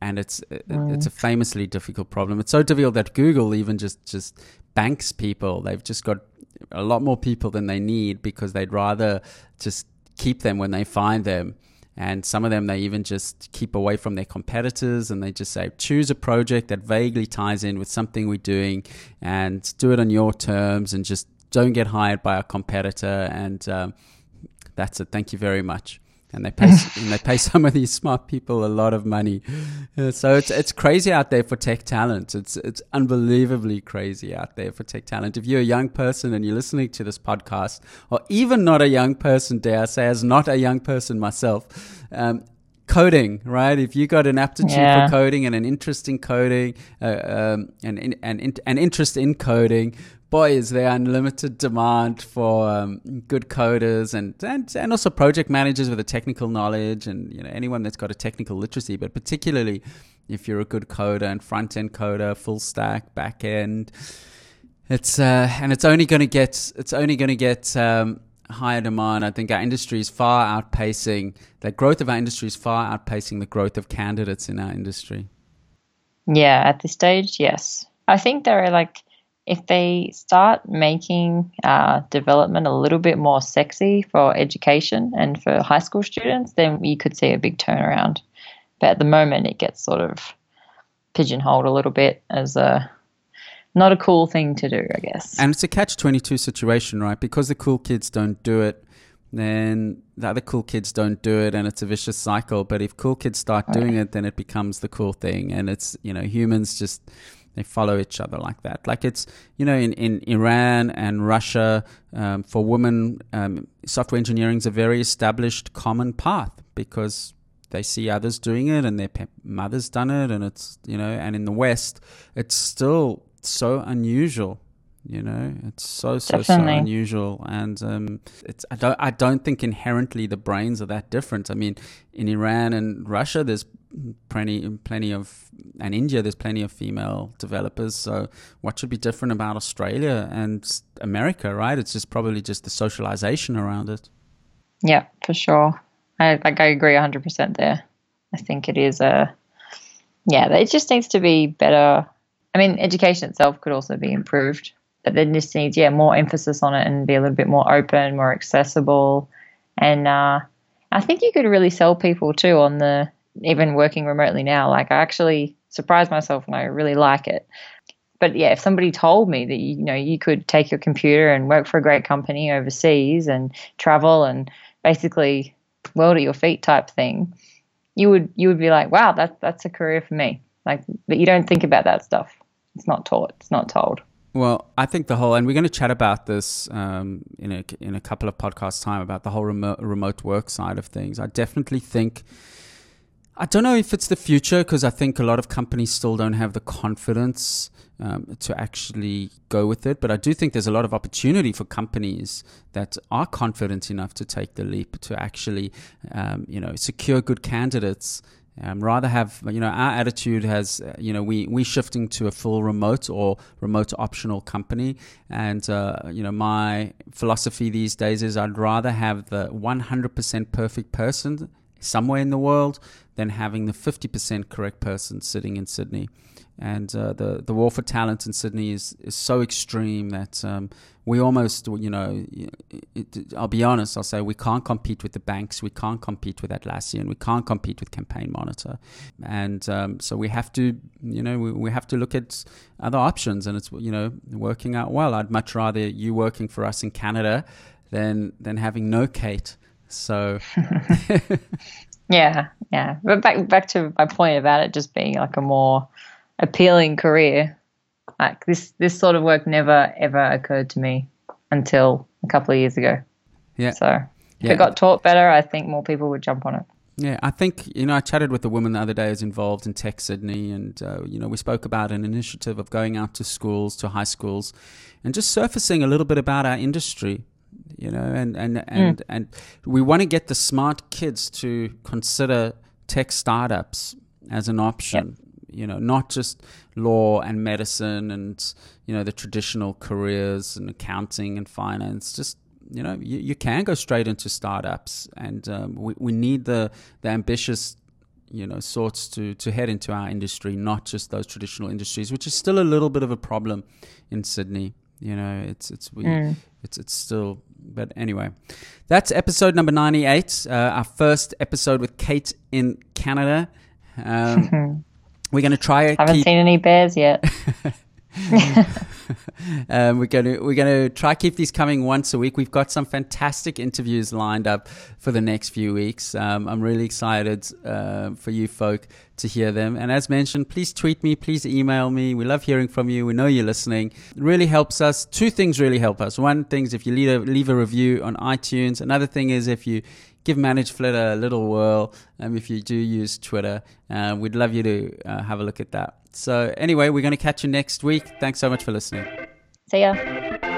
and it's mm. it's a famously difficult problem it's so difficult that google even just just banks people they've just got a lot more people than they need because they'd rather just keep them when they find them and some of them they even just keep away from their competitors and they just say choose a project that vaguely ties in with something we're doing and do it on your terms and just don't get hired by a competitor, and um, that's it. Thank you very much. And they pay and they pay some of these smart people a lot of money. Uh, so it's it's crazy out there for tech talent. It's it's unbelievably crazy out there for tech talent. If you're a young person and you're listening to this podcast, or even not a young person, dare I say, as not a young person myself, um, coding, right? If you got an aptitude yeah. for coding and an interest in coding, uh, um, and, and, an interest in coding, boy, is there unlimited demand for um, good coders and, and and also project managers with a technical knowledge and you know anyone that's got a technical literacy, but particularly if you're a good coder and front end coder, full stack, back end, it's uh, and it's only going to get it's only going to get um, higher demand. I think our industry is far outpacing the growth of our industry is far outpacing the growth of candidates in our industry. Yeah, at this stage, yes. I think there are like if they start making uh, development a little bit more sexy for education and for high school students, then you could see a big turnaround. But at the moment, it gets sort of pigeonholed a little bit as a not a cool thing to do, I guess. And it's a catch 22 situation, right? Because the cool kids don't do it, then the other cool kids don't do it and it's a vicious cycle. But if cool kids start doing it, then it becomes the cool thing. And it's, you know, humans just they follow each other like that. Like it's, you know, in, in Iran and Russia, um, for women, um, software engineering is a very established common path because they see others doing it and their mother's done it. And it's, you know, and in the West, it's still so unusual. You know, it's so so Definitely. so unusual, and um, it's I don't I don't think inherently the brains are that different. I mean, in Iran and Russia, there's plenty plenty of and India there's plenty of female developers. So what should be different about Australia and America right? It's just probably just the socialization around it. Yeah for sure. I like I agree 100% there. I think it is a yeah it just needs to be better. I mean education itself could also be improved but there just needs yeah more emphasis on it and be a little bit more open more accessible and uh, I think you could really sell people too on the even working remotely now, like I actually surprise myself and I really like it. But yeah, if somebody told me that you know you could take your computer and work for a great company overseas and travel and basically world at your feet type thing, you would you would be like, wow, that's that's a career for me. Like, but you don't think about that stuff. It's not taught. It's not told. Well, I think the whole, and we're going to chat about this um, in a in a couple of podcasts time about the whole remote remote work side of things. I definitely think. I don't know if it's the future because I think a lot of companies still don't have the confidence um, to actually go with it. But I do think there's a lot of opportunity for companies that are confident enough to take the leap to actually, um, you know, secure good candidates um, rather have you know our attitude has uh, you know we we shifting to a full remote or remote optional company. And uh, you know my philosophy these days is I'd rather have the 100% perfect person somewhere in the world than having the 50% correct person sitting in Sydney and uh, the the war for talent in Sydney is, is so extreme that um, we almost you know it, it, I'll be honest I'll say we can't compete with the banks we can't compete with Atlassian we can't compete with Campaign Monitor. And um, so we have to you know we, we have to look at other options and it's you know working out well. I'd much rather you working for us in Canada than than having no Kate. So yeah yeah. But back back to my point about it just being like a more appealing career. Like this, this sort of work never ever occurred to me until a couple of years ago. Yeah. So if yeah. it got taught better, I think more people would jump on it. Yeah, I think you know I chatted with a woman the other day who's involved in Tech Sydney, and uh, you know we spoke about an initiative of going out to schools, to high schools, and just surfacing a little bit about our industry, you know, and and and mm. and we want to get the smart kids to consider tech startups as an option. You know, not just law and medicine and, you know, the traditional careers and accounting and finance, just you know, you, you can go straight into startups, and um, we, we need the the ambitious, you know, sorts to to head into our industry, not just those traditional industries, which is still a little bit of a problem in Sydney. You know, it's it's we, mm. it's it's still. But anyway, that's episode number ninety eight, uh, our first episode with Kate in Canada. Um, We're going to try it. Haven't keep... seen any bears yet. um, we're going to we're going to try keep these coming once a week. We've got some fantastic interviews lined up for the next few weeks. Um, I'm really excited uh, for you folk to hear them. And as mentioned, please tweet me, please email me. We love hearing from you. We know you're listening. It really helps us. Two things really help us. One thing is if you leave a, leave a review on iTunes. Another thing is if you give Manage Flitter a little whirl um, if you do use Twitter. Uh, we'd love you to uh, have a look at that. So, anyway, we're going to catch you next week. Thanks so much for listening. See ya.